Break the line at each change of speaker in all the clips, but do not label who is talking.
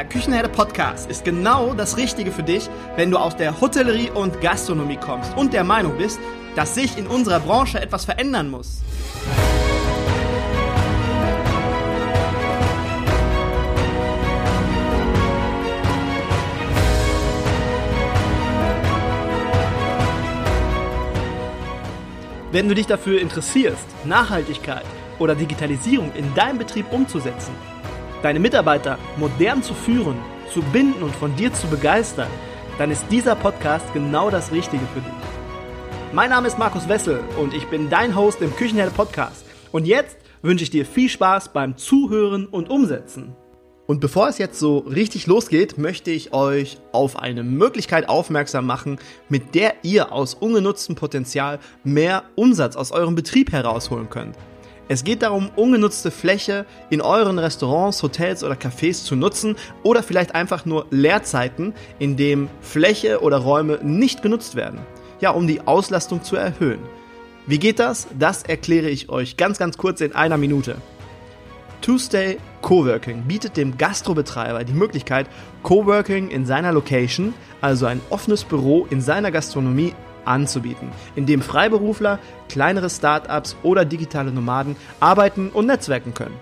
Der Küchenherde Podcast ist genau das Richtige für dich, wenn du aus der Hotellerie und Gastronomie kommst und der Meinung bist, dass sich in unserer Branche etwas verändern muss. Wenn du dich dafür interessierst, Nachhaltigkeit oder Digitalisierung in deinem Betrieb umzusetzen, deine Mitarbeiter modern zu führen, zu binden und von dir zu begeistern, dann ist dieser Podcast genau das Richtige für dich. Mein Name ist Markus Wessel und ich bin dein Host im Küchenherde Podcast. Und jetzt wünsche ich dir viel Spaß beim Zuhören und Umsetzen. Und bevor es jetzt so richtig losgeht, möchte ich euch auf eine Möglichkeit aufmerksam machen, mit der ihr aus ungenutztem Potenzial mehr Umsatz aus eurem Betrieb herausholen könnt. Es geht darum, ungenutzte Fläche in euren Restaurants, Hotels oder Cafés zu nutzen oder vielleicht einfach nur Leerzeiten, in dem Fläche oder Räume nicht genutzt werden. Ja, um die Auslastung zu erhöhen. Wie geht das? Das erkläre ich euch ganz, ganz kurz in einer Minute. Tuesday Coworking bietet dem Gastrobetreiber die Möglichkeit, Coworking in seiner Location, also ein offenes Büro in seiner Gastronomie, anzubieten, in dem Freiberufler, kleinere Startups oder digitale Nomaden arbeiten und netzwerken können.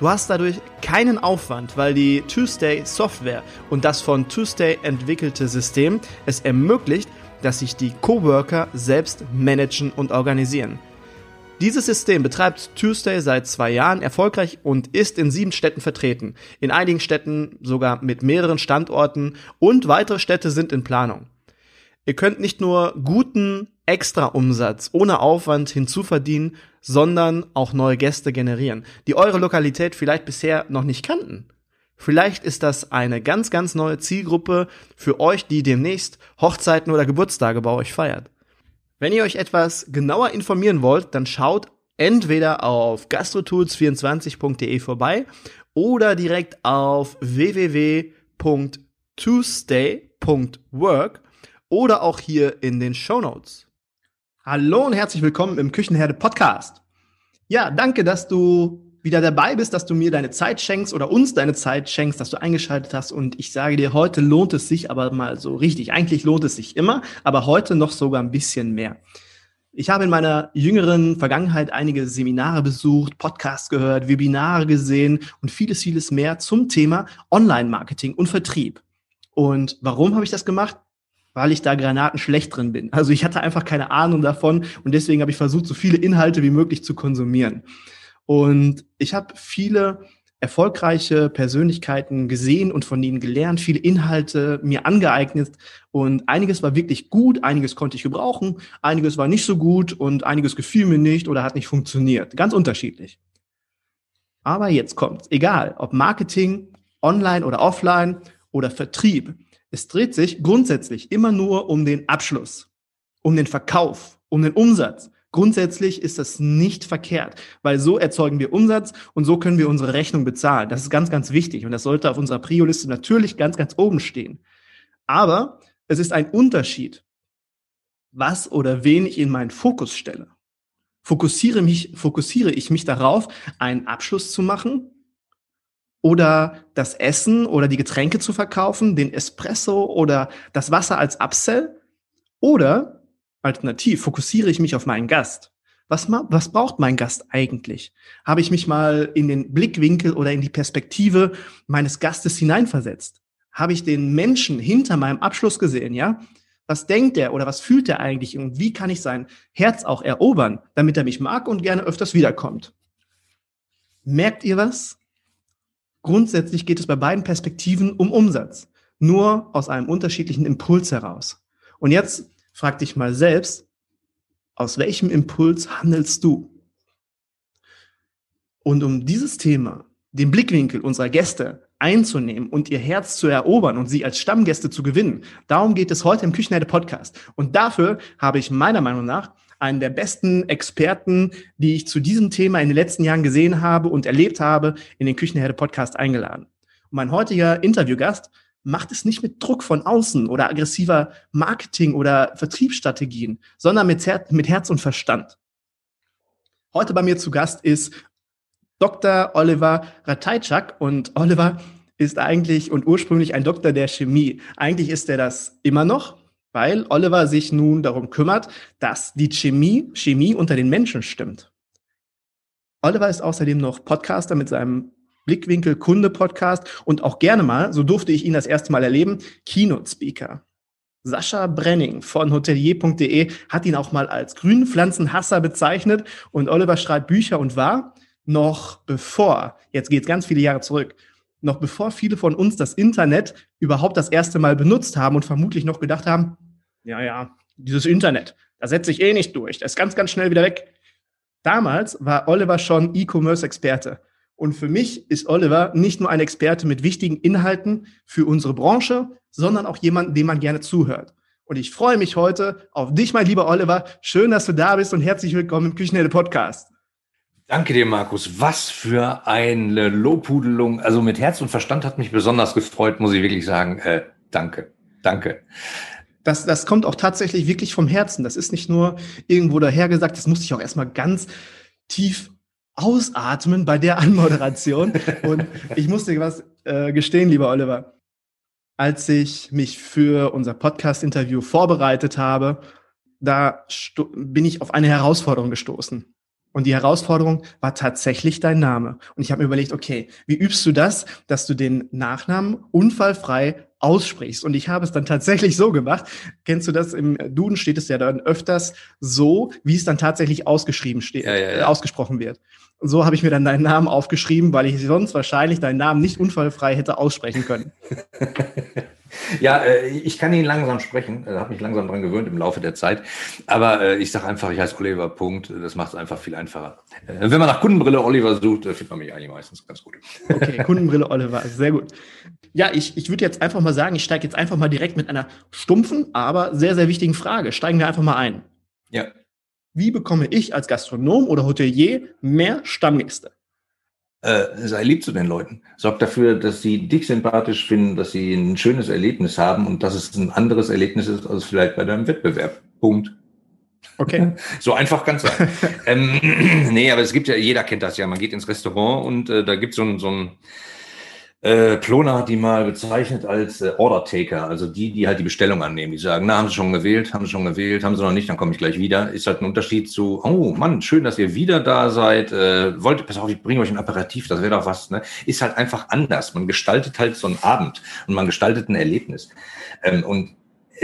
Du hast dadurch keinen Aufwand, weil die Tuesday Software und das von Tuesday entwickelte System es ermöglicht, dass sich die Coworker selbst managen und organisieren. Dieses System betreibt Tuesday seit zwei Jahren erfolgreich und ist in sieben Städten vertreten. In einigen Städten sogar mit mehreren Standorten und weitere Städte sind in Planung. Ihr könnt nicht nur guten Extra-Umsatz ohne Aufwand hinzuverdienen, sondern auch neue Gäste generieren, die eure Lokalität vielleicht bisher noch nicht kannten. Vielleicht ist das eine ganz, ganz neue Zielgruppe für euch, die demnächst Hochzeiten oder Geburtstage bei euch feiert. Wenn ihr euch etwas genauer informieren wollt, dann schaut entweder auf gastrotools24.de vorbei oder direkt auf www.tuesday.work oder auch hier in den Show Notes. Hallo und herzlich willkommen im Küchenherde Podcast. Ja, danke, dass du wieder dabei bist, dass du mir deine Zeit schenkst oder uns deine Zeit schenkst, dass du eingeschaltet hast. Und ich sage dir, heute lohnt es sich aber mal so richtig. Eigentlich lohnt es sich immer, aber heute noch sogar ein bisschen mehr. Ich habe in meiner jüngeren Vergangenheit einige Seminare besucht, Podcasts gehört, Webinare gesehen und vieles, vieles mehr zum Thema Online-Marketing und Vertrieb. Und warum habe ich das gemacht? Weil ich da Granaten schlecht drin bin. Also ich hatte einfach keine Ahnung davon und deswegen habe ich versucht, so viele Inhalte wie möglich zu konsumieren. Und ich habe viele erfolgreiche Persönlichkeiten gesehen und von ihnen gelernt, viele Inhalte mir angeeignet und einiges war wirklich gut, einiges konnte ich gebrauchen, einiges war nicht so gut und einiges gefiel mir nicht oder hat nicht funktioniert. Ganz unterschiedlich. Aber jetzt kommt's. Egal, ob Marketing, online oder offline oder Vertrieb. Es dreht sich grundsätzlich immer nur um den Abschluss, um den Verkauf, um den Umsatz. Grundsätzlich ist das nicht verkehrt, weil so erzeugen wir Umsatz und so können wir unsere Rechnung bezahlen. Das ist ganz, ganz wichtig und das sollte auf unserer Prio-Liste natürlich ganz, ganz oben stehen. Aber es ist ein Unterschied, was oder wen ich in meinen Fokus stelle. Fokussiere mich, fokussiere ich mich darauf, einen Abschluss zu machen oder das Essen oder die Getränke zu verkaufen, den Espresso oder das Wasser als Upsell oder Alternativ fokussiere ich mich auf meinen Gast. Was, was braucht mein Gast eigentlich? Habe ich mich mal in den Blickwinkel oder in die Perspektive meines Gastes hineinversetzt? Habe ich den Menschen hinter meinem Abschluss gesehen, ja? Was denkt er oder was fühlt er eigentlich und wie kann ich sein Herz auch erobern, damit er mich mag und gerne öfters wiederkommt? Merkt ihr was? Grundsätzlich geht es bei beiden Perspektiven um Umsatz, nur aus einem unterschiedlichen Impuls heraus. Und jetzt Frag dich mal selbst, aus welchem Impuls handelst du? Und um dieses Thema, den Blickwinkel unserer Gäste einzunehmen und ihr Herz zu erobern und sie als Stammgäste zu gewinnen, darum geht es heute im Küchenherde Podcast. Und dafür habe ich meiner Meinung nach einen der besten Experten, die ich zu diesem Thema in den letzten Jahren gesehen habe und erlebt habe, in den Küchenherde Podcast eingeladen. Und mein heutiger Interviewgast macht es nicht mit Druck von außen oder aggressiver Marketing- oder Vertriebsstrategien, sondern mit, Her mit Herz und Verstand. Heute bei mir zu Gast ist Dr. Oliver Ratajczak und Oliver ist eigentlich und ursprünglich ein Doktor der Chemie. Eigentlich ist er das immer noch, weil Oliver sich nun darum kümmert, dass die Chemie, Chemie unter den Menschen stimmt. Oliver ist außerdem noch Podcaster mit seinem Blickwinkel Kunde Podcast und auch gerne mal, so durfte ich ihn das erste Mal erleben, Keynote Speaker. Sascha Brenning von hotelier.de hat ihn auch mal als Grünpflanzenhasser bezeichnet und Oliver schreibt Bücher und war noch bevor, jetzt geht's ganz viele Jahre zurück, noch bevor viele von uns das Internet überhaupt das erste Mal benutzt haben und vermutlich noch gedacht haben, ja, ja, dieses Internet, da setze ich eh nicht durch, das ist ganz, ganz schnell wieder weg. Damals war Oliver schon E-Commerce-Experte. Und für mich ist Oliver nicht nur ein Experte mit wichtigen Inhalten für unsere Branche, sondern auch jemand, dem man gerne zuhört. Und ich freue mich heute auf dich, mein lieber Oliver. Schön, dass du da bist und herzlich willkommen im Küchenherde Podcast.
Danke dir, Markus. Was für eine Lobhudelung. Also mit Herz und Verstand hat mich besonders gefreut, muss ich wirklich sagen. Äh, danke. Danke.
Das, das kommt auch tatsächlich wirklich vom Herzen. Das ist nicht nur irgendwo dahergesagt. Das musste ich auch erstmal ganz tief ausatmen bei der Anmoderation. Und ich musste dir was äh, gestehen, lieber Oliver. Als ich mich für unser Podcast-Interview vorbereitet habe, da bin ich auf eine Herausforderung gestoßen. Und die Herausforderung war tatsächlich dein Name. Und ich habe mir überlegt, okay, wie übst du das, dass du den Nachnamen unfallfrei aussprichst? Und ich habe es dann tatsächlich so gemacht. Kennst du das? Im Duden steht es ja dann öfters so, wie es dann tatsächlich ausgeschrieben steht, ja, ja, ja. Äh, ausgesprochen wird. Und so habe ich mir dann deinen Namen aufgeschrieben, weil ich sonst wahrscheinlich deinen Namen nicht unfallfrei hätte aussprechen können.
Ja, äh, ich kann ihn langsam sprechen, äh, habe mich langsam dran gewöhnt im Laufe der Zeit. Aber äh, ich sage einfach, ich heiße Oliver, Punkt. Das macht es einfach viel einfacher. Wenn man nach Kundenbrille Oliver sucht, findet man mich eigentlich meistens ganz gut.
Okay, Kundenbrille Oliver, sehr gut. Ja, ich, ich würde jetzt einfach mal sagen, ich steige jetzt einfach mal direkt mit einer stumpfen, aber sehr, sehr wichtigen Frage. Steigen wir einfach mal ein.
Ja.
Wie bekomme ich als Gastronom oder Hotelier mehr Stammgäste?
Äh, sei lieb zu den Leuten. Sorg dafür, dass sie dich sympathisch finden, dass sie ein schönes Erlebnis haben und dass es ein anderes Erlebnis ist als vielleicht bei deinem Wettbewerb. Punkt.
Okay.
So einfach ganz sein. ähm, nee, aber es gibt ja, jeder kennt das ja. Man geht ins Restaurant und äh, da gibt so es so ein äh, Plona hat die mal bezeichnet als äh, Order-Taker, also die, die halt die Bestellung annehmen. Die sagen, na, haben Sie schon gewählt, haben Sie schon gewählt, haben Sie noch nicht, dann komme ich gleich wieder. Ist halt ein Unterschied zu, oh Mann, schön, dass ihr wieder da seid. Äh, wollt, pass auf, ich bringe euch ein Aperitif, das wäre doch was. Ne? Ist halt einfach anders. Man gestaltet halt so einen Abend und man gestaltet ein Erlebnis. Ähm, und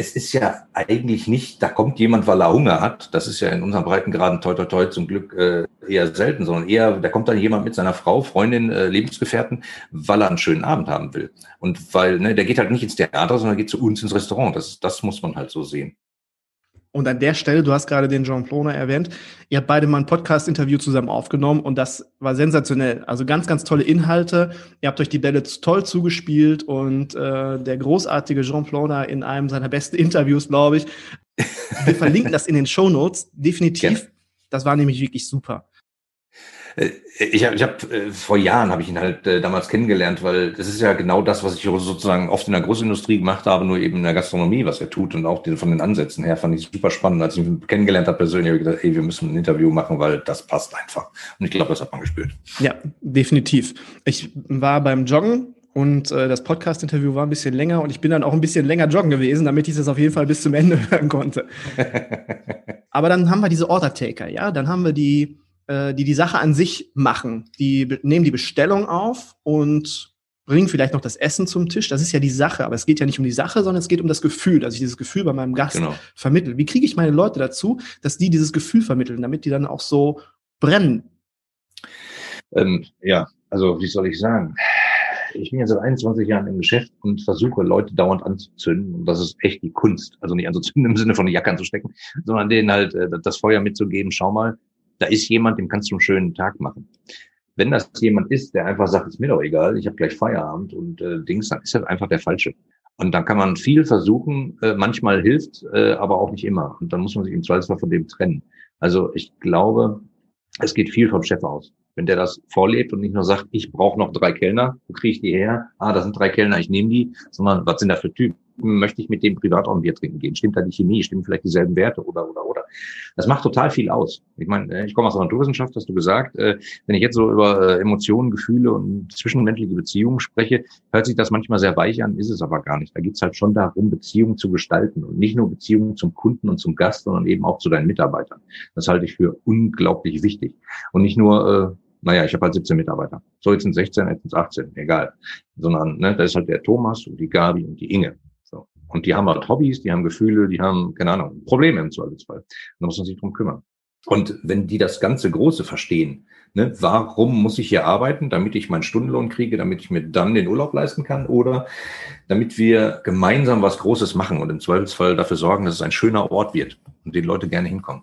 es ist ja eigentlich nicht, da kommt jemand, weil er Hunger hat. Das ist ja in unseren Breitengraden toi toi toi zum Glück äh, eher selten, sondern eher, da kommt dann jemand mit seiner Frau, Freundin, äh, Lebensgefährten, weil er einen schönen Abend haben will. Und weil, ne, der geht halt nicht ins Theater, sondern geht zu uns ins Restaurant. Das, das muss man halt so sehen.
Und an der Stelle, du hast gerade den Jean Ploner erwähnt, ihr habt beide mal ein Podcast-Interview zusammen aufgenommen und das war sensationell. Also ganz, ganz tolle Inhalte. Ihr habt euch die Bälle toll zugespielt und äh, der großartige Jean Ploner in einem seiner besten Interviews, glaube ich. Wir verlinken das in den Show Notes, definitiv. Ja. Das war nämlich wirklich super.
Äh, ich habe ich hab, äh, vor Jahren habe ich ihn halt äh, damals kennengelernt, weil das ist ja genau das, was ich sozusagen oft in der Großindustrie gemacht habe, nur eben in der Gastronomie, was er tut und auch den, von den Ansätzen her fand ich super spannend. Als ich ihn kennengelernt habe persönlich, habe ich gesagt, ey, wir müssen ein Interview machen, weil das passt einfach. Und ich glaube, das hat man gespürt.
Ja, definitiv. Ich war beim Joggen und äh, das Podcast-Interview war ein bisschen länger und ich bin dann auch ein bisschen länger joggen gewesen, damit ich das auf jeden Fall bis zum Ende hören konnte. Aber dann haben wir diese Order-Taker, ja, dann haben wir die äh, die die Sache an sich machen. Die nehmen die Bestellung auf und bringen vielleicht noch das Essen zum Tisch. Das ist ja die Sache, aber es geht ja nicht um die Sache, sondern es geht um das Gefühl, dass ich dieses Gefühl bei meinem Gast genau. vermittle. Wie kriege ich meine Leute dazu, dass die dieses Gefühl vermitteln, damit die dann auch so brennen?
Ähm, ja, also wie soll ich sagen? Ich bin jetzt seit 21 Jahren im Geschäft und versuche Leute dauernd anzuzünden. Und das ist echt die Kunst. Also nicht anzuzünden im Sinne von die Jacke anzustecken, sondern denen halt äh, das Feuer mitzugeben. Schau mal, da ist jemand, dem kannst du einen schönen Tag machen. Wenn das jemand ist, der einfach sagt, ist mir doch egal, ich habe gleich Feierabend und äh, Dings, dann ist das einfach der Falsche. Und dann kann man viel versuchen, äh, manchmal hilft, äh, aber auch nicht immer. Und dann muss man sich im Zweifelsfall von dem trennen. Also ich glaube, es geht viel vom Chef aus. Wenn der das vorlebt und nicht nur sagt, ich brauche noch drei Kellner, wo kriege ich die her? Ah, das sind drei Kellner, ich nehme die, sondern was sind da für Typen? Möchte ich mit dem privat auch ein Bier trinken gehen? Stimmt da die Chemie? Stimmen vielleicht dieselben Werte oder, oder, oder? Das macht total viel aus. Ich meine, äh, ich komme aus der Naturwissenschaft, hast du gesagt. Äh, wenn ich jetzt so über äh, Emotionen, Gefühle und zwischenmenschliche Beziehungen spreche, hört sich das manchmal sehr weich an, ist es aber gar nicht. Da geht es halt schon darum, Beziehungen zu gestalten und nicht nur Beziehungen zum Kunden und zum Gast, sondern eben auch zu deinen Mitarbeitern. Das halte ich für unglaublich wichtig. Und nicht nur, äh, naja, ich habe halt 17 Mitarbeiter. So, jetzt sind 16, jetzt sind 18, egal. Sondern, ne, da ist halt der Thomas und die Gabi und die Inge. Und die haben halt Hobbys, die haben Gefühle, die haben, keine Ahnung, Probleme im Zweifelsfall. Da muss man sich drum kümmern. Und wenn die das ganze Große verstehen, ne, warum muss ich hier arbeiten, damit ich meinen Stundenlohn kriege, damit ich mir dann den Urlaub leisten kann oder damit wir gemeinsam was Großes machen und im Zweifelsfall dafür sorgen, dass es ein schöner Ort wird und die Leute gerne hinkommen.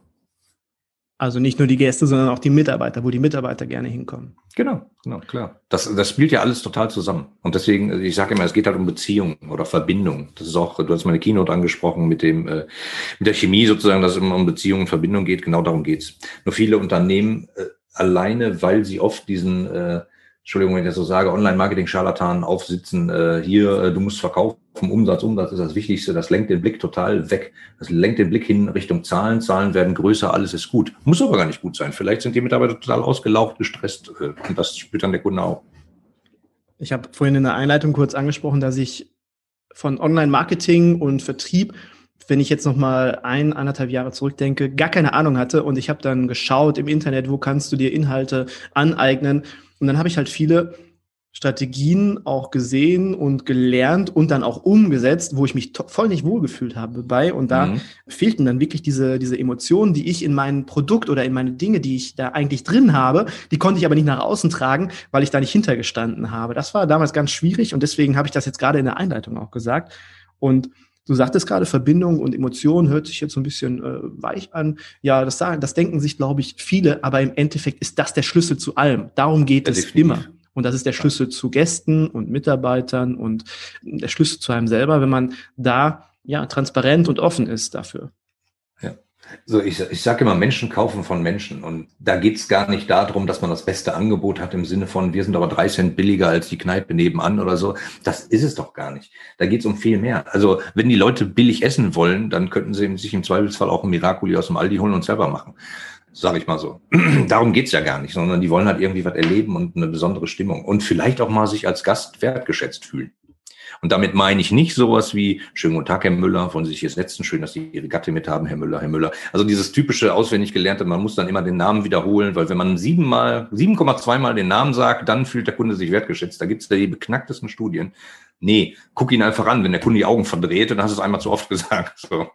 Also nicht nur die Gäste, sondern auch die Mitarbeiter, wo die Mitarbeiter gerne hinkommen.
Genau, genau, klar. Das, das spielt ja alles total zusammen. Und deswegen, ich sage immer, es geht halt um Beziehungen oder Verbindung. Das ist auch, du hast meine Keynote angesprochen mit dem, äh, mit der Chemie sozusagen, dass es immer um Beziehungen und Verbindung geht. Genau darum geht's. Nur viele Unternehmen äh, alleine, weil sie oft diesen äh, Entschuldigung, wenn ich das so sage, Online-Marketing-Scharlatanen aufsitzen, äh, hier, äh, du musst verkaufen, Umsatz, Umsatz ist das Wichtigste, das lenkt den Blick total weg. Das lenkt den Blick hin Richtung Zahlen, Zahlen werden größer, alles ist gut. Muss aber gar nicht gut sein. Vielleicht sind die Mitarbeiter total ausgelaucht, gestresst äh, und das spürt dann der Kunde auch.
Ich habe vorhin in der Einleitung kurz angesprochen, dass ich von Online-Marketing und Vertrieb wenn ich jetzt noch mal ein, anderthalb Jahre zurückdenke, gar keine Ahnung hatte und ich habe dann geschaut im Internet, wo kannst du dir Inhalte aneignen und dann habe ich halt viele Strategien auch gesehen und gelernt und dann auch umgesetzt, wo ich mich voll nicht wohlgefühlt habe bei. Und da mhm. fehlten dann wirklich diese, diese Emotionen, die ich in mein Produkt oder in meine Dinge, die ich da eigentlich drin habe, die konnte ich aber nicht nach außen tragen, weil ich da nicht hintergestanden habe. Das war damals ganz schwierig und deswegen habe ich das jetzt gerade in der Einleitung auch gesagt. Und Du sagtest gerade, Verbindung und Emotion hört sich jetzt so ein bisschen äh, weich an. Ja, das, sagen, das denken sich, glaube ich, viele, aber im Endeffekt ist das der Schlüssel zu allem. Darum geht ja, es definitiv. immer. Und das ist der Schlüssel zu Gästen und Mitarbeitern und der Schlüssel zu einem selber, wenn man da ja transparent und offen ist dafür.
So, ich, ich sage immer, Menschen kaufen von Menschen. Und da geht's gar nicht darum, dass man das beste Angebot hat im Sinne von, wir sind aber drei Cent billiger als die Kneipe nebenan oder so. Das ist es doch gar nicht. Da geht's um viel mehr. Also, wenn die Leute billig essen wollen, dann könnten sie sich im Zweifelsfall auch ein Miraculi aus dem Aldi holen und selber machen. Sag ich mal so. Darum geht's ja gar nicht, sondern die wollen halt irgendwie was erleben und eine besondere Stimmung. Und vielleicht auch mal sich als Gast wertgeschätzt fühlen. Und damit meine ich nicht sowas wie, schönen guten Tag, Herr Müller, Sie sich jetzt setzen? Schön, dass Sie Ihre Gatte mit haben, Herr Müller, Herr Müller. Also dieses typische auswendig gelernte, man muss dann immer den Namen wiederholen, weil wenn man siebenmal, 7,2 Mal den Namen sagt, dann fühlt der Kunde sich wertgeschätzt. Da gibt es ja die beknacktesten Studien. Nee, guck ihn einfach an, wenn der Kunde die Augen verdreht und dann hast du es einmal zu oft gesagt. So.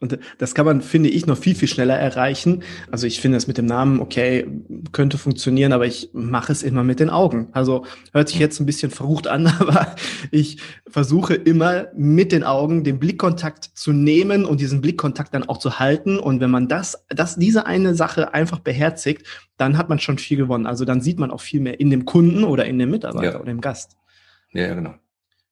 Und das kann man, finde ich, noch viel, viel schneller erreichen. Also ich finde es mit dem Namen, okay, könnte funktionieren, aber ich mache es immer mit den Augen. Also hört sich jetzt ein bisschen verrucht an, aber ich versuche immer mit den Augen den Blickkontakt zu nehmen und diesen Blickkontakt dann auch zu halten. Und wenn man das, das, diese eine Sache einfach beherzigt, dann hat man schon viel gewonnen. Also dann sieht man auch viel mehr in dem Kunden oder in dem Mitarbeiter ja. oder im Gast.
Ja, genau.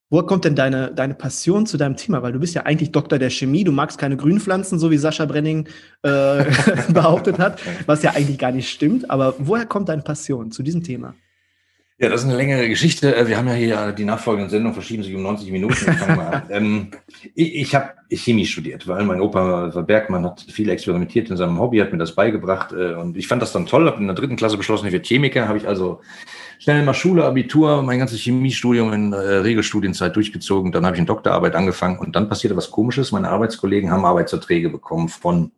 Woher kommt denn deine, deine Passion zu deinem Thema? Weil du bist ja eigentlich Doktor der Chemie, du magst keine Grünpflanzen, so wie Sascha Brenning äh, behauptet hat, was ja eigentlich gar nicht stimmt. Aber woher kommt deine Passion zu diesem Thema?
Ja, das ist eine längere Geschichte. Äh, wir haben ja hier die nachfolgenden Sendungen verschieben sich um 90 Minuten. Ich, ähm, ich, ich habe Chemie studiert, weil mein Opa Bergmann hat viel experimentiert in seinem Hobby, hat mir das beigebracht äh, und ich fand das dann toll. Habe in der dritten Klasse beschlossen, ich werde Chemiker. Habe ich also schnell mal Schule, Abitur, mein ganzes Chemiestudium in äh, Regelstudienzeit durchgezogen. Dann habe ich eine Doktorarbeit angefangen und dann passierte was Komisches. Meine Arbeitskollegen haben Arbeitsverträge bekommen von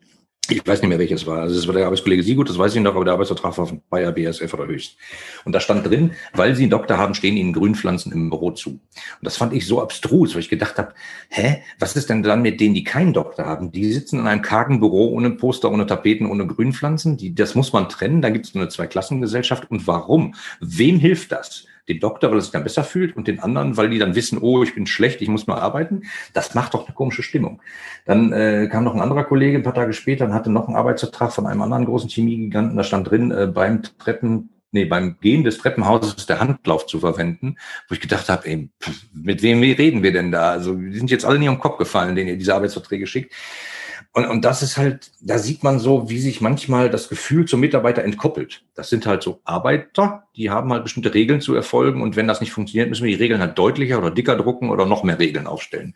ich weiß nicht mehr, welches war. Also es war der Arbeitskollege Siegut, das weiß ich noch, aber der Arbeitsvertrag war von Bayer BSF oder höchst. Und da stand drin, weil Sie einen Doktor haben, stehen Ihnen Grünpflanzen im Büro zu. Und das fand ich so abstrus, weil ich gedacht habe, hä, was ist denn dann mit denen, die keinen Doktor haben? Die sitzen in einem kargen Büro ohne Poster, ohne Tapeten, ohne Grünpflanzen. Die, das muss man trennen. Da gibt es eine Zweiklassengesellschaft. Und warum? Wem hilft das? Den Doktor, weil er sich dann besser fühlt und den anderen, weil die dann wissen, oh, ich bin schlecht, ich muss mal arbeiten. Das macht doch eine komische Stimmung. Dann äh, kam noch ein anderer Kollege ein paar Tage später und hatte noch einen Arbeitsvertrag von einem anderen großen Chemiegiganten. Da stand drin, äh, beim Treppen nee, beim Gehen des Treppenhauses der Handlauf zu verwenden, wo ich gedacht habe, ey, mit wem reden wir denn da? Also die sind jetzt alle nicht am Kopf gefallen, denen ihr diese Arbeitsverträge schickt. Und, und das ist halt, da sieht man so, wie sich manchmal das Gefühl zum Mitarbeiter entkoppelt. Das sind halt so Arbeiter, die haben halt bestimmte Regeln zu erfolgen. Und wenn das nicht funktioniert, müssen wir die Regeln halt deutlicher oder dicker drucken oder noch mehr Regeln aufstellen.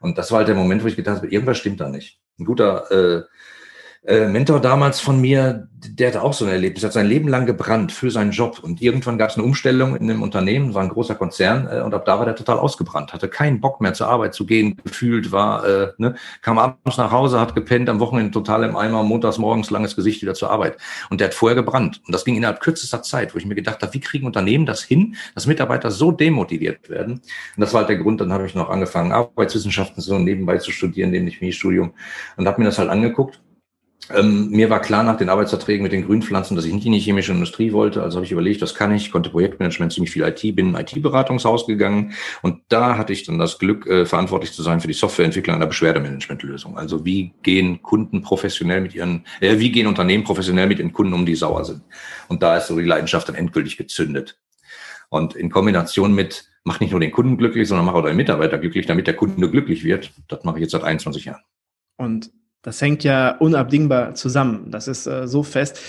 Und das war halt der Moment, wo ich gedacht habe, irgendwas stimmt da nicht. Ein guter äh, äh, Mentor damals von mir, der hatte auch so ein Erlebnis, hat sein Leben lang gebrannt für seinen Job. Und irgendwann gab es eine Umstellung in einem Unternehmen, war ein großer Konzern äh, und ab da war der total ausgebrannt, hatte keinen Bock mehr zur Arbeit zu gehen, gefühlt war, äh, ne, kam abends nach Hause, hat gepennt, am Wochenende total im Eimer, montags morgens langes Gesicht wieder zur Arbeit. Und der hat vorher gebrannt. Und das ging innerhalb kürzester Zeit, wo ich mir gedacht habe, wie kriegen Unternehmen das hin, dass Mitarbeiter so demotiviert werden? Und das war halt der Grund, dann habe ich noch angefangen, Arbeitswissenschaften so nebenbei zu studieren, neben dem Chemiestudium und habe mir das halt angeguckt ähm, mir war klar nach den Arbeitsverträgen mit den Grünpflanzen, dass ich nicht in die chemische Industrie wollte. Also habe ich überlegt, was kann ich? Ich konnte Projektmanagement, ziemlich viel IT, bin in ein IT-Beratungshaus gegangen und da hatte ich dann das Glück, äh, verantwortlich zu sein für die Softwareentwicklung einer Beschwerdemanagementlösung. Also wie gehen Kunden professionell mit ihren, äh, wie gehen Unternehmen professionell mit ihren Kunden um, die sauer sind? Und da ist so die Leidenschaft dann endgültig gezündet. Und in Kombination mit mach nicht nur den Kunden glücklich, sondern mach auch deinen Mitarbeiter glücklich, damit der Kunde glücklich wird. Das mache ich jetzt seit 21 Jahren.
Und das hängt ja unabdingbar zusammen. Das ist äh, so fest.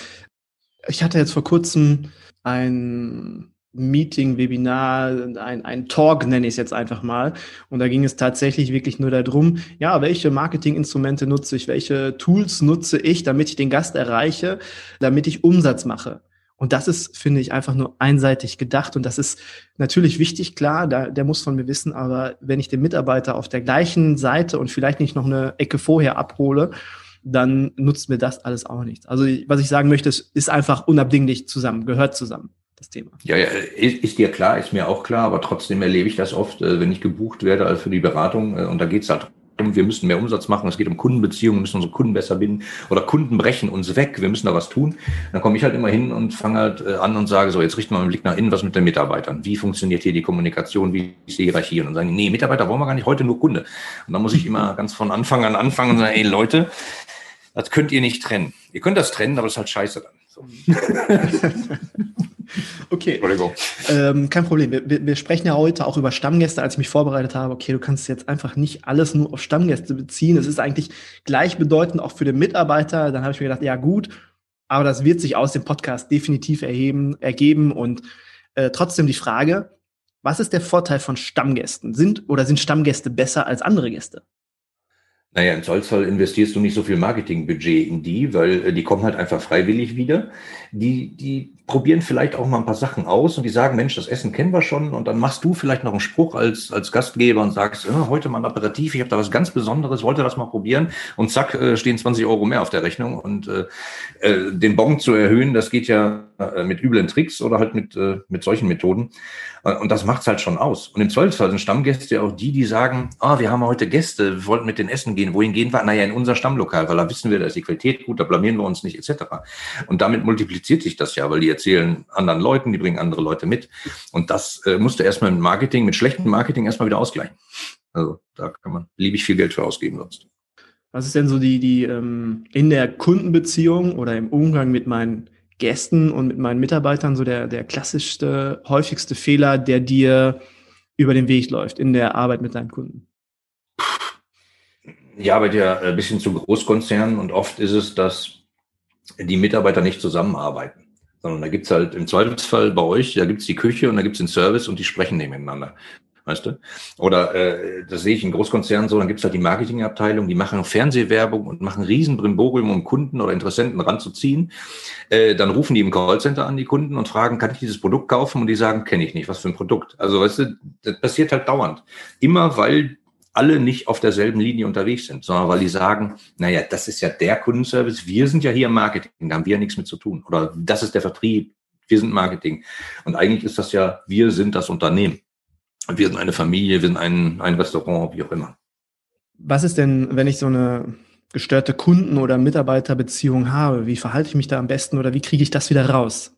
Ich hatte jetzt vor kurzem ein Meeting, Webinar, ein, ein Talk nenne ich es jetzt einfach mal. Und da ging es tatsächlich wirklich nur darum, ja, welche Marketinginstrumente nutze ich, welche Tools nutze ich, damit ich den Gast erreiche, damit ich Umsatz mache. Und das ist, finde ich, einfach nur einseitig gedacht. Und das ist natürlich wichtig, klar, da, der muss von mir wissen, aber wenn ich den Mitarbeiter auf der gleichen Seite und vielleicht nicht noch eine Ecke vorher abhole, dann nutzt mir das alles auch nichts. Also was ich sagen möchte, ist, ist einfach unabdinglich zusammen, gehört zusammen. Das Thema.
Ja, ja, ist, ist dir klar, ist mir auch klar, aber trotzdem erlebe ich das oft, äh, wenn ich gebucht werde also für die Beratung äh, und da geht es halt wir müssen mehr Umsatz machen, es geht um Kundenbeziehungen, wir müssen unsere Kunden besser binden oder Kunden brechen uns weg, wir müssen da was tun. Dann komme ich halt immer hin und fange halt äh, an und sage so, jetzt richten wir mal den Blick nach innen, was mit den Mitarbeitern? Wie funktioniert hier die Kommunikation, wie ist die Hierarchie? Und dann sagen, nee, Mitarbeiter wollen wir gar nicht, heute nur Kunde. Und dann muss ich immer ganz von Anfang an anfangen und sagen, ey Leute, das könnt ihr nicht trennen. Ihr könnt das trennen, aber es ist halt scheiße dann. So.
Okay. Ähm, kein Problem. Wir, wir, wir, sprechen ja heute auch über Stammgäste, als ich mich vorbereitet habe. Okay, du kannst jetzt einfach nicht alles nur auf Stammgäste beziehen. Es ist eigentlich gleichbedeutend auch für den Mitarbeiter. Dann habe ich mir gedacht, ja gut, aber das wird sich aus dem Podcast definitiv erheben, ergeben. Und äh, trotzdem die Frage, was ist der Vorteil von Stammgästen? Sind oder sind Stammgäste besser als andere Gäste?
Naja, im Zollzoll investierst du nicht so viel Marketingbudget in die, weil äh, die kommen halt einfach freiwillig wieder. Die, die probieren vielleicht auch mal ein paar Sachen aus und die sagen, Mensch, das Essen kennen wir schon und dann machst du vielleicht noch einen Spruch als, als Gastgeber und sagst, äh, heute mal ein Aperitif, ich habe da was ganz Besonderes, wollte das mal probieren und zack, äh, stehen 20 Euro mehr auf der Rechnung und äh, äh, den Bon zu erhöhen, das geht ja äh, mit üblen Tricks oder halt mit, äh, mit solchen Methoden äh, und das macht's halt schon aus. Und im Zweifelsfall sind Stammgäste ja auch die, die sagen, ah, wir haben heute Gäste, wir wollten mit den Essen gehen, wohin gehen wir? Naja, in unser Stammlokal, weil da wissen wir, da ist die Qualität gut, da blamieren wir uns nicht etc. Und damit multipliziert sich das ja, weil die erzählen anderen Leuten, die bringen andere Leute mit. Und das äh, musst du erstmal mit Marketing, mit schlechtem Marketing erstmal wieder ausgleichen. Also da kann man beliebig viel Geld für ausgeben sonst.
Was ist denn so die, die ähm, in der Kundenbeziehung oder im Umgang mit meinen Gästen und mit meinen Mitarbeitern so der, der klassischste, häufigste Fehler, der dir über den Weg läuft in der Arbeit mit deinen Kunden?
Ich arbeite ja ein bisschen zu Großkonzernen und oft ist es, dass die Mitarbeiter nicht zusammenarbeiten sondern da gibt's halt im Zweifelsfall bei euch, da gibt's die Küche und da gibt's den Service und die sprechen nebeneinander. Weißt du? Oder äh, das sehe ich in Großkonzernen so, dann gibt's halt die Marketingabteilung, die machen Fernsehwerbung und machen riesen Brimborium, um Kunden oder Interessenten ranzuziehen. Äh, dann rufen die im Callcenter an, die Kunden, und fragen, kann ich dieses Produkt kaufen? Und die sagen, kenne ich nicht, was für ein Produkt. Also weißt du, das passiert halt dauernd. Immer weil alle nicht auf derselben Linie unterwegs sind, sondern weil die sagen, naja, das ist ja der Kundenservice, wir sind ja hier im Marketing, da haben wir ja nichts mit zu tun. Oder das ist der Vertrieb, wir sind Marketing. Und eigentlich ist das ja, wir sind das Unternehmen. Wir sind eine Familie, wir sind ein, ein Restaurant, wie auch immer.
Was ist denn, wenn ich so eine gestörte Kunden- oder Mitarbeiterbeziehung habe? Wie verhalte ich mich da am besten oder wie kriege ich das wieder raus?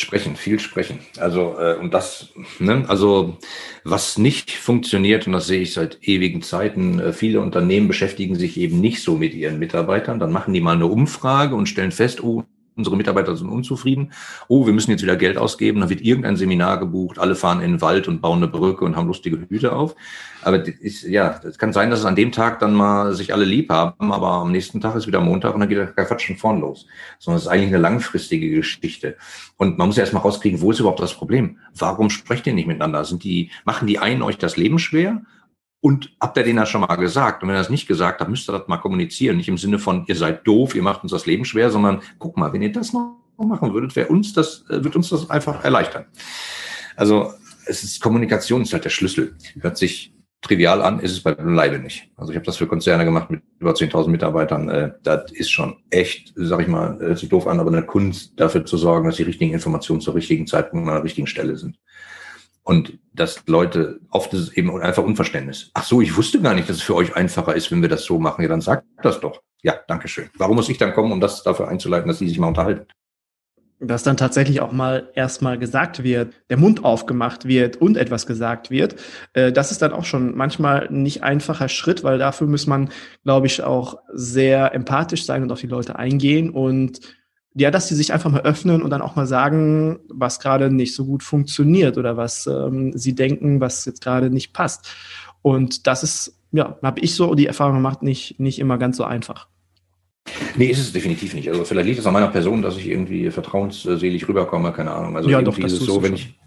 Sprechen, viel sprechen. Also, äh, und das, ne, also was nicht funktioniert, und das sehe ich seit ewigen Zeiten, äh, viele Unternehmen beschäftigen sich eben nicht so mit ihren Mitarbeitern. Dann machen die mal eine Umfrage und stellen fest, oh, unsere Mitarbeiter sind unzufrieden. Oh, wir müssen jetzt wieder Geld ausgeben. Dann wird irgendein Seminar gebucht. Alle fahren in den Wald und bauen eine Brücke und haben lustige Hüte auf. Aber ist, ja, es kann sein, dass es an dem Tag dann mal sich alle lieb haben, aber am nächsten Tag ist wieder Montag und dann geht der Quatsch schon vorn los. Sondern es ist eigentlich eine langfristige Geschichte. Und man muss ja erstmal rauskriegen, wo ist überhaupt das Problem? Warum sprecht ihr nicht miteinander? Sind die, machen die einen euch das Leben schwer? Und habt ihr denen das schon mal gesagt? Und wenn ihr das nicht gesagt habt, müsst ihr das mal kommunizieren. Nicht im Sinne von, ihr seid doof, ihr macht uns das Leben schwer, sondern guck mal, wenn ihr das noch machen würdet, wäre uns das, äh, wird uns das einfach erleichtern. Also, es ist Kommunikation ist halt der Schlüssel. Hört sich trivial an, ist es bei Leibe nicht. Also ich habe das für Konzerne gemacht mit über 10.000 Mitarbeitern. Äh, das ist schon echt, sag ich mal, hört sich doof an, aber eine Kunst dafür zu sorgen, dass die richtigen Informationen zur richtigen Zeitpunkt an der richtigen Stelle sind. Und dass Leute, oft ist es eben einfach Unverständnis. Ach so, ich wusste gar nicht, dass es für euch einfacher ist, wenn wir das so machen. Ja, dann sagt das doch. Ja, danke schön. Warum muss ich dann kommen, um das dafür einzuleiten, dass die sich mal unterhalten?
Dass dann tatsächlich auch mal erstmal gesagt wird, der Mund aufgemacht wird und etwas gesagt wird. Äh, das ist dann auch schon manchmal nicht einfacher Schritt, weil dafür muss man, glaube ich, auch sehr empathisch sein und auf die Leute eingehen und ja, dass sie sich einfach mal öffnen und dann auch mal sagen, was gerade nicht so gut funktioniert oder was ähm, sie denken, was jetzt gerade nicht passt. Und das ist, ja, habe ich so die Erfahrung gemacht, nicht, nicht immer ganz so einfach.
Nee, ist es definitiv nicht. Also vielleicht liegt es an meiner Person, dass ich irgendwie vertrauensselig rüberkomme, keine Ahnung. Also
ja, doch, das
ist es so, wenn ich,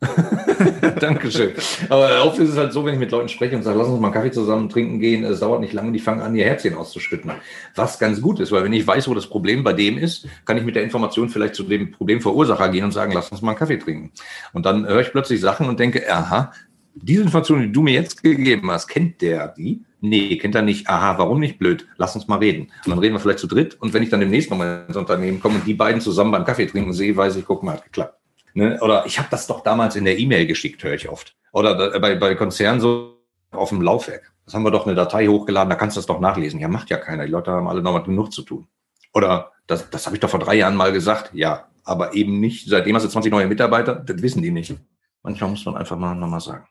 Dankeschön. Aber oft ist es halt so, wenn ich mit Leuten spreche und sage, lass uns mal einen Kaffee zusammen trinken gehen, es dauert nicht lange, die fangen an, ihr Herzchen auszuschütten. Was ganz gut ist, weil wenn ich weiß, wo das Problem bei dem ist, kann ich mit der Information vielleicht zu dem Problemverursacher gehen und sagen, lass uns mal einen Kaffee trinken. Und dann höre ich plötzlich Sachen und denke, aha, diese Information, die du mir jetzt gegeben hast, kennt der die? Nee, kennt er nicht. Aha, warum nicht? Blöd. Lass uns mal reden. Und dann reden wir vielleicht zu dritt. Und wenn ich dann demnächst nochmal ins Unternehmen komme und die beiden zusammen beim Kaffee trinken sehe, weiß ich, guck mal, hat geklappt. Ne? Oder ich habe das doch damals in der E-Mail geschickt, höre ich oft. Oder bei, bei Konzernen so auf dem Laufwerk. Das haben wir doch eine Datei hochgeladen, da kannst du das doch nachlesen. Ja, macht ja keiner. Die Leute haben alle noch mal genug zu tun. Oder das, das habe ich doch vor drei Jahren mal gesagt. Ja, aber eben nicht. Seitdem hast du 20 neue Mitarbeiter, das wissen die nicht. Manchmal muss man einfach mal nochmal sagen.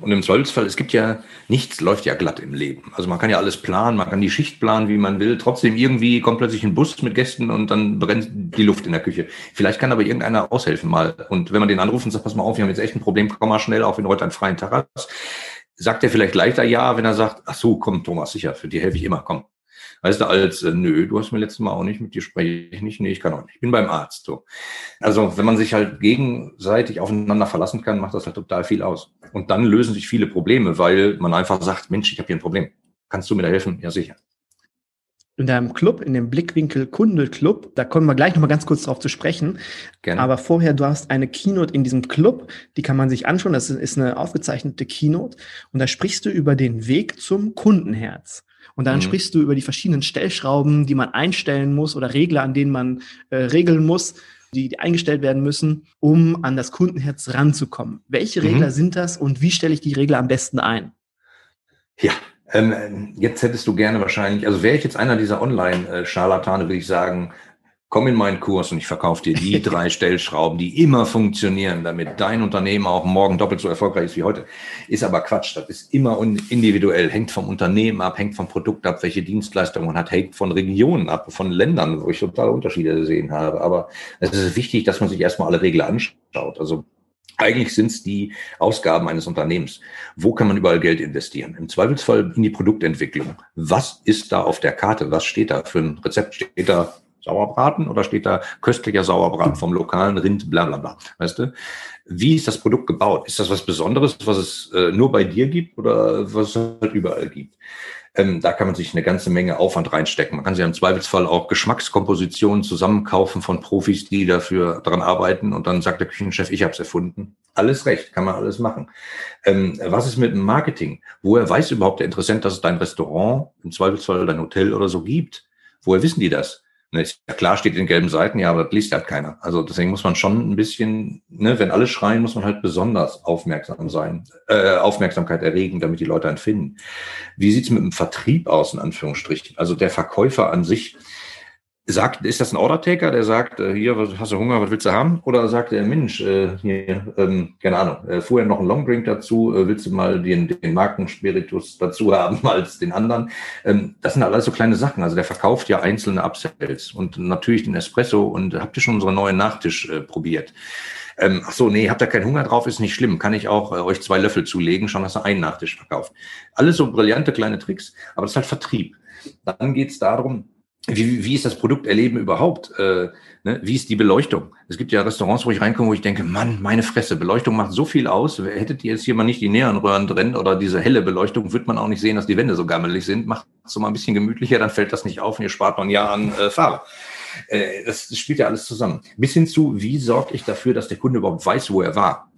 Und im Zweifelsfall, es gibt ja, nichts läuft ja glatt im Leben. Also man kann ja alles planen, man kann die Schicht planen, wie man will. Trotzdem irgendwie kommt plötzlich ein Bus mit Gästen und dann brennt die Luft in der Küche. Vielleicht kann aber irgendeiner aushelfen mal. Und wenn man den anruft und sagt, pass mal auf, wir haben jetzt echt ein Problem, komm mal schnell auf, wenn heute einen freien Tag hast, sagt er vielleicht leichter ja, wenn er sagt, ach so, komm Thomas, sicher, für die helfe ich immer, komm. Weißt du, als, äh, nö, du hast mir letztes Mal auch nicht, mit dir spreche ich nicht, nee, ich kann auch nicht. Ich bin beim Arzt. So. Also, wenn man sich halt gegenseitig aufeinander verlassen kann, macht das halt total viel aus. Und dann lösen sich viele Probleme, weil man einfach sagt, Mensch, ich habe hier ein Problem. Kannst du mir da helfen? Ja, sicher
in deinem Club, in dem Blickwinkel Kunde Club, da kommen wir gleich nochmal ganz kurz drauf zu sprechen. Gerne. Aber vorher, du hast eine Keynote in diesem Club, die kann man sich anschauen. Das ist eine aufgezeichnete Keynote. Und da sprichst du über den Weg zum Kundenherz. Und dann mhm. sprichst du über die verschiedenen Stellschrauben, die man einstellen muss oder Regler, an denen man äh, regeln muss, die, die, eingestellt werden müssen, um an das Kundenherz ranzukommen. Welche mhm. Regler sind das und wie stelle ich die Regler am besten ein?
Ja, ähm, jetzt hättest du gerne wahrscheinlich, also wäre ich jetzt einer dieser Online-Scharlatane, würde ich sagen, komm in meinen Kurs und ich verkaufe dir die drei Stellschrauben, die immer funktionieren, damit dein Unternehmen auch morgen doppelt so erfolgreich ist wie heute. Ist aber Quatsch. Das ist immer individuell, hängt vom Unternehmen ab, hängt vom Produkt ab, welche Dienstleistungen man hat, hängt von Regionen ab, von Ländern, wo ich totale Unterschiede gesehen habe. Aber es ist wichtig, dass man sich erstmal alle Regeln anschaut. Also eigentlich sind es die Ausgaben eines Unternehmens. Wo kann man überall Geld investieren? Im Zweifelsfall in die Produktentwicklung. Was ist da auf der Karte? Was steht da für ein Rezept? Steht da Sauerbraten oder steht da köstlicher Sauerbraten vom lokalen Rind, bla bla bla. Weißt du? Wie ist das Produkt gebaut? Ist das was Besonderes, was es äh, nur bei dir gibt oder was es halt überall gibt? Ähm, da kann man sich eine ganze Menge Aufwand reinstecken. Man kann sich im Zweifelsfall auch Geschmackskompositionen zusammenkaufen von Profis, die dafür dran arbeiten und dann sagt der Küchenchef, ich habe es erfunden. Alles recht, kann man alles machen. Ähm, was ist mit dem Marketing? Woher weiß überhaupt der Interessent, dass es dein Restaurant, im Zweifelsfall dein Hotel oder so gibt? Woher wissen die das? Ne, ja klar steht in gelben Seiten, ja, aber das liest halt keiner. Also deswegen muss man schon ein bisschen, ne, wenn alle schreien, muss man halt besonders aufmerksam sein, äh, Aufmerksamkeit erregen, damit die Leute einen finden. Wie sieht's mit dem Vertrieb aus, in Anführungsstrichen? Also der Verkäufer an sich, sagt, ist das ein Order-Taker, der sagt, äh, hier, was, hast du Hunger, was willst du haben? Oder sagt der Mensch, äh, hier, ähm, keine Ahnung, äh, vorher noch ein Longdrink dazu, äh, willst du mal den, den Markenspiritus dazu haben als den anderen? Ähm, das sind alles so kleine Sachen. Also der verkauft ja einzelne Upsells und natürlich den Espresso und habt ihr schon unseren neuen Nachtisch äh, probiert? Ähm, ach so, nee, habt ihr keinen Hunger drauf, ist nicht schlimm. Kann ich auch äh, euch zwei Löffel zulegen, schon hast du einen Nachtisch verkauft. Alles so brillante kleine Tricks, aber das ist halt Vertrieb. Dann geht es darum, wie, wie ist das Produkterleben überhaupt? Äh, ne? Wie ist die Beleuchtung? Es gibt ja Restaurants, wo ich reinkomme, wo ich denke, Mann, meine Fresse, Beleuchtung macht so viel aus. Hättet ihr jetzt hier mal nicht die Neonröhren drin oder diese helle Beleuchtung, wird man auch nicht sehen, dass die Wände so gammelig sind. Macht es so mal ein bisschen gemütlicher, dann fällt das nicht auf und ihr spart ein Jahr an äh, Farbe. Äh, das spielt ja alles zusammen. Bis hin zu, wie sorge ich dafür, dass der Kunde überhaupt weiß, wo er war?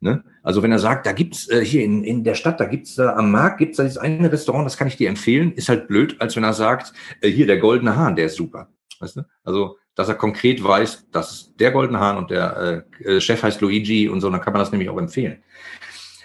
Ne? Also wenn er sagt, da gibt's äh, hier in, in der Stadt, da gibt's äh, am Markt, gibt's da dieses eine Restaurant, das kann ich dir empfehlen, ist halt blöd, als wenn er sagt, äh, hier der goldene Hahn, der ist super. Weißt du? Also, dass er konkret weiß, dass der goldene Hahn und der äh, äh, Chef heißt Luigi und so, dann kann man das nämlich auch empfehlen.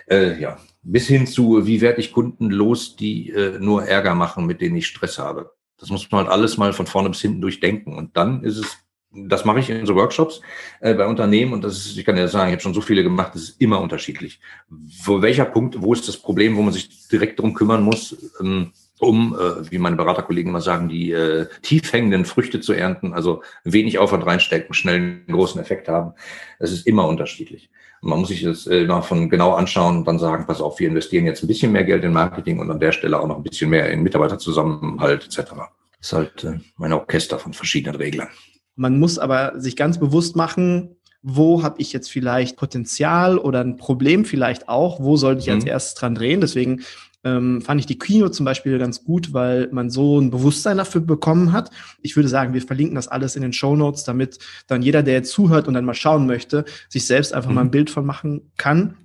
Äh, ja, bis hin zu, wie werde ich Kunden los, die äh, nur Ärger machen, mit denen ich Stress habe. Das muss man halt alles mal von vorne bis hinten durchdenken. Und dann ist es das mache ich in so Workshops äh, bei Unternehmen und das ist, ich kann ja sagen, ich habe schon so viele gemacht, das ist immer unterschiedlich. Wo welcher Punkt, wo ist das Problem, wo man sich direkt drum kümmern muss, ähm, um, äh, wie meine Beraterkollegen immer sagen, die äh, tief hängenden Früchte zu ernten, also wenig Aufwand reinstecken, schnell einen großen Effekt haben. Das ist immer unterschiedlich. Man muss sich das äh, immer von genau anschauen und dann sagen, pass auf, wir investieren jetzt ein bisschen mehr Geld in Marketing und an der Stelle auch noch ein bisschen mehr in Mitarbeiterzusammenhalt etc. Das ist halt äh, mein Orchester von verschiedenen Reglern.
Man muss aber sich ganz bewusst machen, wo habe ich jetzt vielleicht Potenzial oder ein Problem vielleicht auch, wo sollte ich mhm. als erstes dran drehen. Deswegen ähm, fand ich die Kino zum Beispiel ganz gut, weil man so ein Bewusstsein dafür bekommen hat. Ich würde sagen, wir verlinken das alles in den Show Notes, damit dann jeder, der jetzt zuhört und dann mal schauen möchte, sich selbst einfach mhm. mal ein Bild von machen kann.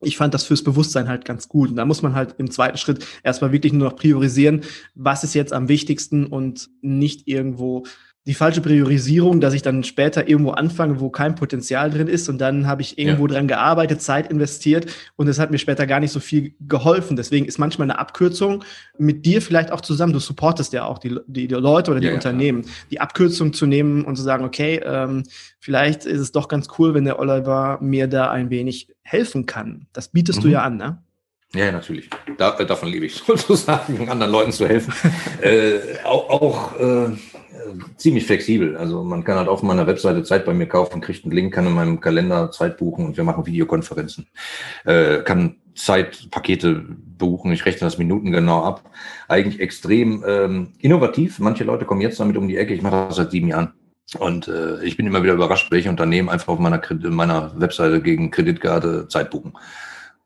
Ich fand das fürs Bewusstsein halt ganz gut. Und da muss man halt im zweiten Schritt erstmal wirklich nur noch priorisieren, was ist jetzt am wichtigsten und nicht irgendwo die falsche Priorisierung, dass ich dann später irgendwo anfange, wo kein Potenzial drin ist und dann habe ich irgendwo ja. dran gearbeitet, Zeit investiert und es hat mir später gar nicht so viel geholfen. Deswegen ist manchmal eine Abkürzung mit dir vielleicht auch zusammen, du supportest ja auch die, die, die Leute oder die ja, Unternehmen, ja. die Abkürzung zu nehmen und zu sagen, okay, ähm, vielleicht ist es doch ganz cool, wenn der Oliver mir da ein wenig helfen kann. Das bietest mhm. du ja an, ne?
Ja, natürlich. Da, äh, davon liebe ich sozusagen, anderen Leuten zu helfen. äh, auch auch äh, ziemlich flexibel. Also man kann halt auf meiner Webseite Zeit bei mir kaufen, kriegt einen Link, kann in meinem Kalender Zeit buchen und wir machen Videokonferenzen. Äh, kann Zeitpakete buchen, ich rechne das Minuten genau ab. Eigentlich extrem ähm, innovativ. Manche Leute kommen jetzt damit um die Ecke. Ich mache das seit sieben Jahren. Und äh, ich bin immer wieder überrascht, welche Unternehmen einfach auf meiner, meiner Webseite gegen Kreditkarte Zeit buchen.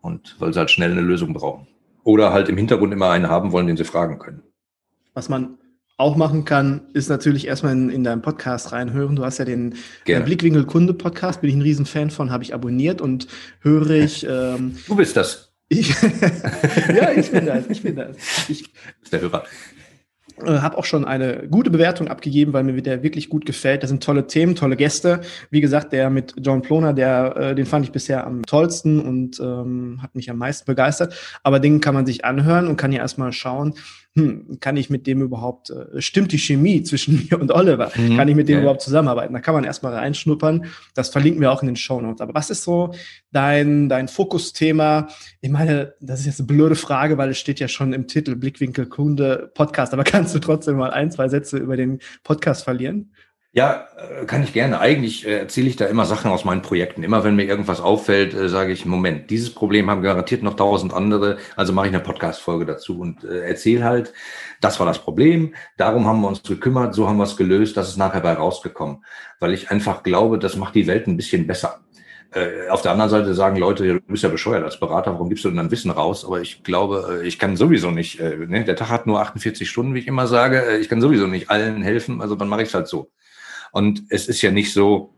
Und weil sie halt schnell eine Lösung brauchen. Oder halt im Hintergrund immer einen haben wollen, den sie fragen können.
Was man auch machen kann, ist natürlich erstmal in, in deinem Podcast reinhören. Du hast ja den äh, Blickwinkel Kunde Podcast, bin ich ein Riesenfan von, habe ich abonniert und höre ich.
Ähm, du bist das.
Ich, ja, ich bin das, ich bin das. Ich, das ist der Hörer. Äh, habe auch schon eine gute Bewertung abgegeben, weil mir der wirklich gut gefällt. Das sind tolle Themen, tolle Gäste. Wie gesagt, der mit John Ploner, der, äh, den fand ich bisher am tollsten und ähm, hat mich am meisten begeistert. Aber den kann man sich anhören und kann ja erstmal schauen, hm, kann ich mit dem überhaupt, äh, stimmt die Chemie zwischen mir und Oliver? Mhm, kann ich mit dem ja. überhaupt zusammenarbeiten? Da kann man erstmal reinschnuppern. Das verlinken wir auch in den Show Notes. Aber was ist so dein, dein Fokusthema? Ich meine, das ist jetzt eine blöde Frage, weil es steht ja schon im Titel Blickwinkel Kunde Podcast. Aber kannst du trotzdem mal ein, zwei Sätze über den Podcast verlieren?
Ja, äh, kann ich gerne. Eigentlich äh, erzähle ich da immer Sachen aus meinen Projekten. Immer wenn mir irgendwas auffällt, äh, sage ich, Moment, dieses Problem haben garantiert noch tausend andere, also mache ich eine Podcast-Folge dazu und erzähle halt, das war das Problem, darum haben wir uns gekümmert, so haben wir es gelöst, das ist nachher bei rausgekommen. Weil ich einfach glaube, das macht die Welt ein bisschen besser. auf der anderen Seite sagen Leute, du bist ja bescheuert als Berater, warum gibst du denn dann Wissen raus? Aber ich glaube, ich kann sowieso nicht, ne? der Tag hat nur 48 Stunden, wie ich immer sage, ich kann sowieso nicht allen helfen, also dann mache ich es halt so. Und es ist ja nicht so,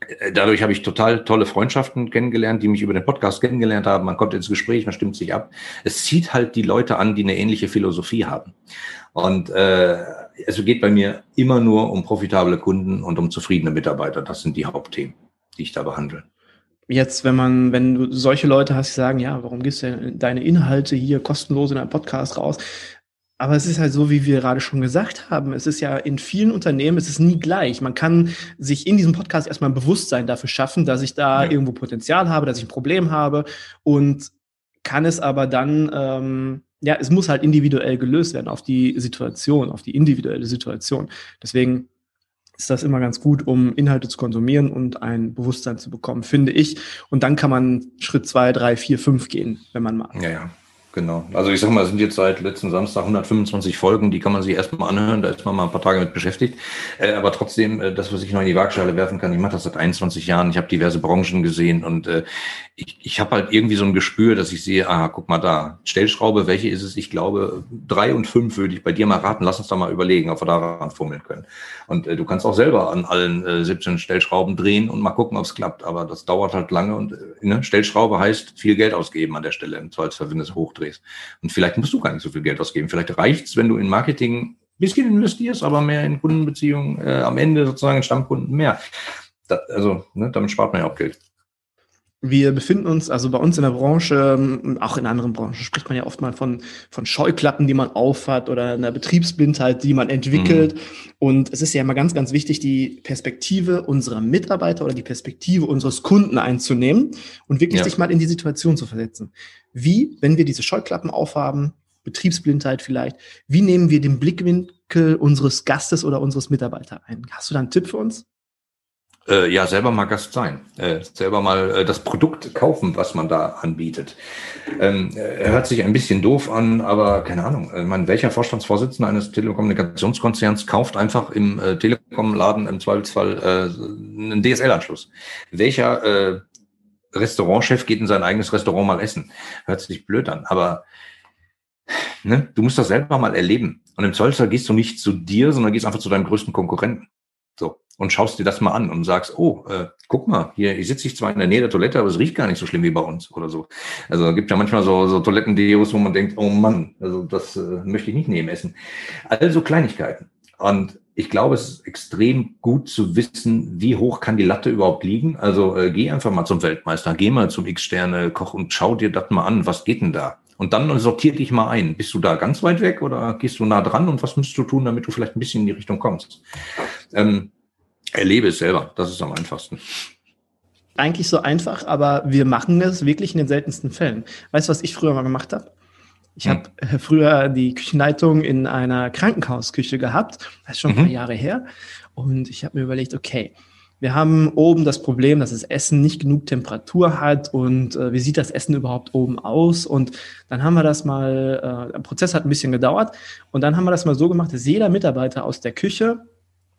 äh, dadurch habe ich total tolle Freundschaften kennengelernt, die mich über den Podcast kennengelernt haben. Man kommt ins Gespräch, man stimmt sich ab. Es zieht halt die Leute an, die eine ähnliche Philosophie haben. Und äh, es geht bei mir immer nur um profitable Kunden und um zufriedene Mitarbeiter. Das sind die Hauptthemen, die ich da behandle.
Jetzt, wenn man, wenn du solche Leute hast, die sagen, ja, warum gibst du deine Inhalte hier kostenlos in einem Podcast raus? Aber es ist halt so, wie wir gerade schon gesagt haben. Es ist ja in vielen Unternehmen, es ist nie gleich. Man kann sich in diesem Podcast erstmal ein Bewusstsein dafür schaffen, dass ich da ja. irgendwo Potenzial habe, dass ich ein Problem habe und kann es aber dann, ähm, ja, es muss halt individuell gelöst werden auf die Situation, auf die individuelle Situation. Deswegen ist das immer ganz gut, um Inhalte zu konsumieren und ein Bewusstsein zu bekommen, finde ich. Und dann kann man Schritt zwei, drei, vier, fünf gehen, wenn man mag.
Ja, ja. Genau. Also ich sag mal, es sind jetzt seit letzten Samstag 125 Folgen, die kann man sich erstmal anhören, da ist man mal ein paar Tage mit beschäftigt. Äh, aber trotzdem, äh, das, was ich noch in die Waagschale werfen kann, ich mache das seit 21 Jahren, ich habe diverse Branchen gesehen und äh, ich, ich habe halt irgendwie so ein Gespür, dass ich sehe, ah, guck mal da, Stellschraube, welche ist es? Ich glaube, drei und fünf würde ich bei dir mal raten, lass uns da mal überlegen, ob wir daran fummeln können. Und äh, du kannst auch selber an allen äh, 17 Stellschrauben drehen und mal gucken, ob es klappt. Aber das dauert halt lange und äh, ne? Stellschraube heißt viel Geld ausgeben an der Stelle, im Zweifelsfall, wenn es hochdrehst. Und vielleicht musst du gar nicht so viel Geld ausgeben. Vielleicht reicht's, wenn du in Marketing ein bisschen investierst, aber mehr in Kundenbeziehungen, äh, am Ende sozusagen in Stammkunden mehr. Da, also, ne, damit spart man ja auch Geld.
Wir befinden uns also bei uns in der Branche, ähm, auch in anderen Branchen, spricht man ja oft mal von, von Scheuklappen, die man aufhat oder einer Betriebsblindheit, die man entwickelt. Mhm. Und es ist ja immer ganz, ganz wichtig, die Perspektive unserer Mitarbeiter oder die Perspektive unseres Kunden einzunehmen und wirklich ja. sich mal in die Situation zu versetzen. Wie, wenn wir diese Scheuklappen aufhaben, Betriebsblindheit vielleicht, wie nehmen wir den Blickwinkel unseres Gastes oder unseres Mitarbeiters ein? Hast du da einen Tipp für uns?
Äh, ja, selber mal Gast sein, äh, selber mal äh, das Produkt kaufen, was man da anbietet. Ähm, er hört sich ein bisschen doof an, aber keine Ahnung. Ich meine, welcher Vorstandsvorsitzende eines Telekommunikationskonzerns kauft einfach im äh, Telekom-Laden im Zweifelsfall äh, einen DSL-Anschluss? Welcher äh, Restaurantchef geht in sein eigenes Restaurant mal essen? Hört sich blöd an, aber ne, du musst das selber mal erleben. Und im Zweifelsfall gehst du nicht zu dir, sondern gehst einfach zu deinem größten Konkurrenten. So und schaust dir das mal an und sagst, oh, äh, guck mal, hier, ich sitze ich zwar in der Nähe der Toilette, aber es riecht gar nicht so schlimm wie bei uns oder so. Also es gibt ja manchmal so, so Toilettendeos, wo man denkt, oh Mann, also das äh, möchte ich nicht nehmen essen. Also Kleinigkeiten. Und ich glaube, es ist extrem gut zu wissen, wie hoch kann die Latte überhaupt liegen. Also äh, geh einfach mal zum Weltmeister, geh mal zum X-Sterne-Koch und schau dir das mal an, was geht denn da? Und dann sortier dich mal ein. Bist du da ganz weit weg oder gehst du nah dran und was müsstest du tun, damit du vielleicht ein bisschen in die Richtung kommst? Ähm, Erlebe es selber, das ist am einfachsten.
Eigentlich so einfach, aber wir machen es wirklich in den seltensten Fällen. Weißt du, was ich früher mal gemacht habe? Ich hm. habe äh, früher die Küchenleitung in einer Krankenhausküche gehabt, das ist schon ein paar mhm. Jahre her. Und ich habe mir überlegt, okay, wir haben oben das Problem, dass das Essen nicht genug Temperatur hat und äh, wie sieht das Essen überhaupt oben aus? Und dann haben wir das mal, äh, der Prozess hat ein bisschen gedauert und dann haben wir das mal so gemacht, dass jeder Mitarbeiter aus der Küche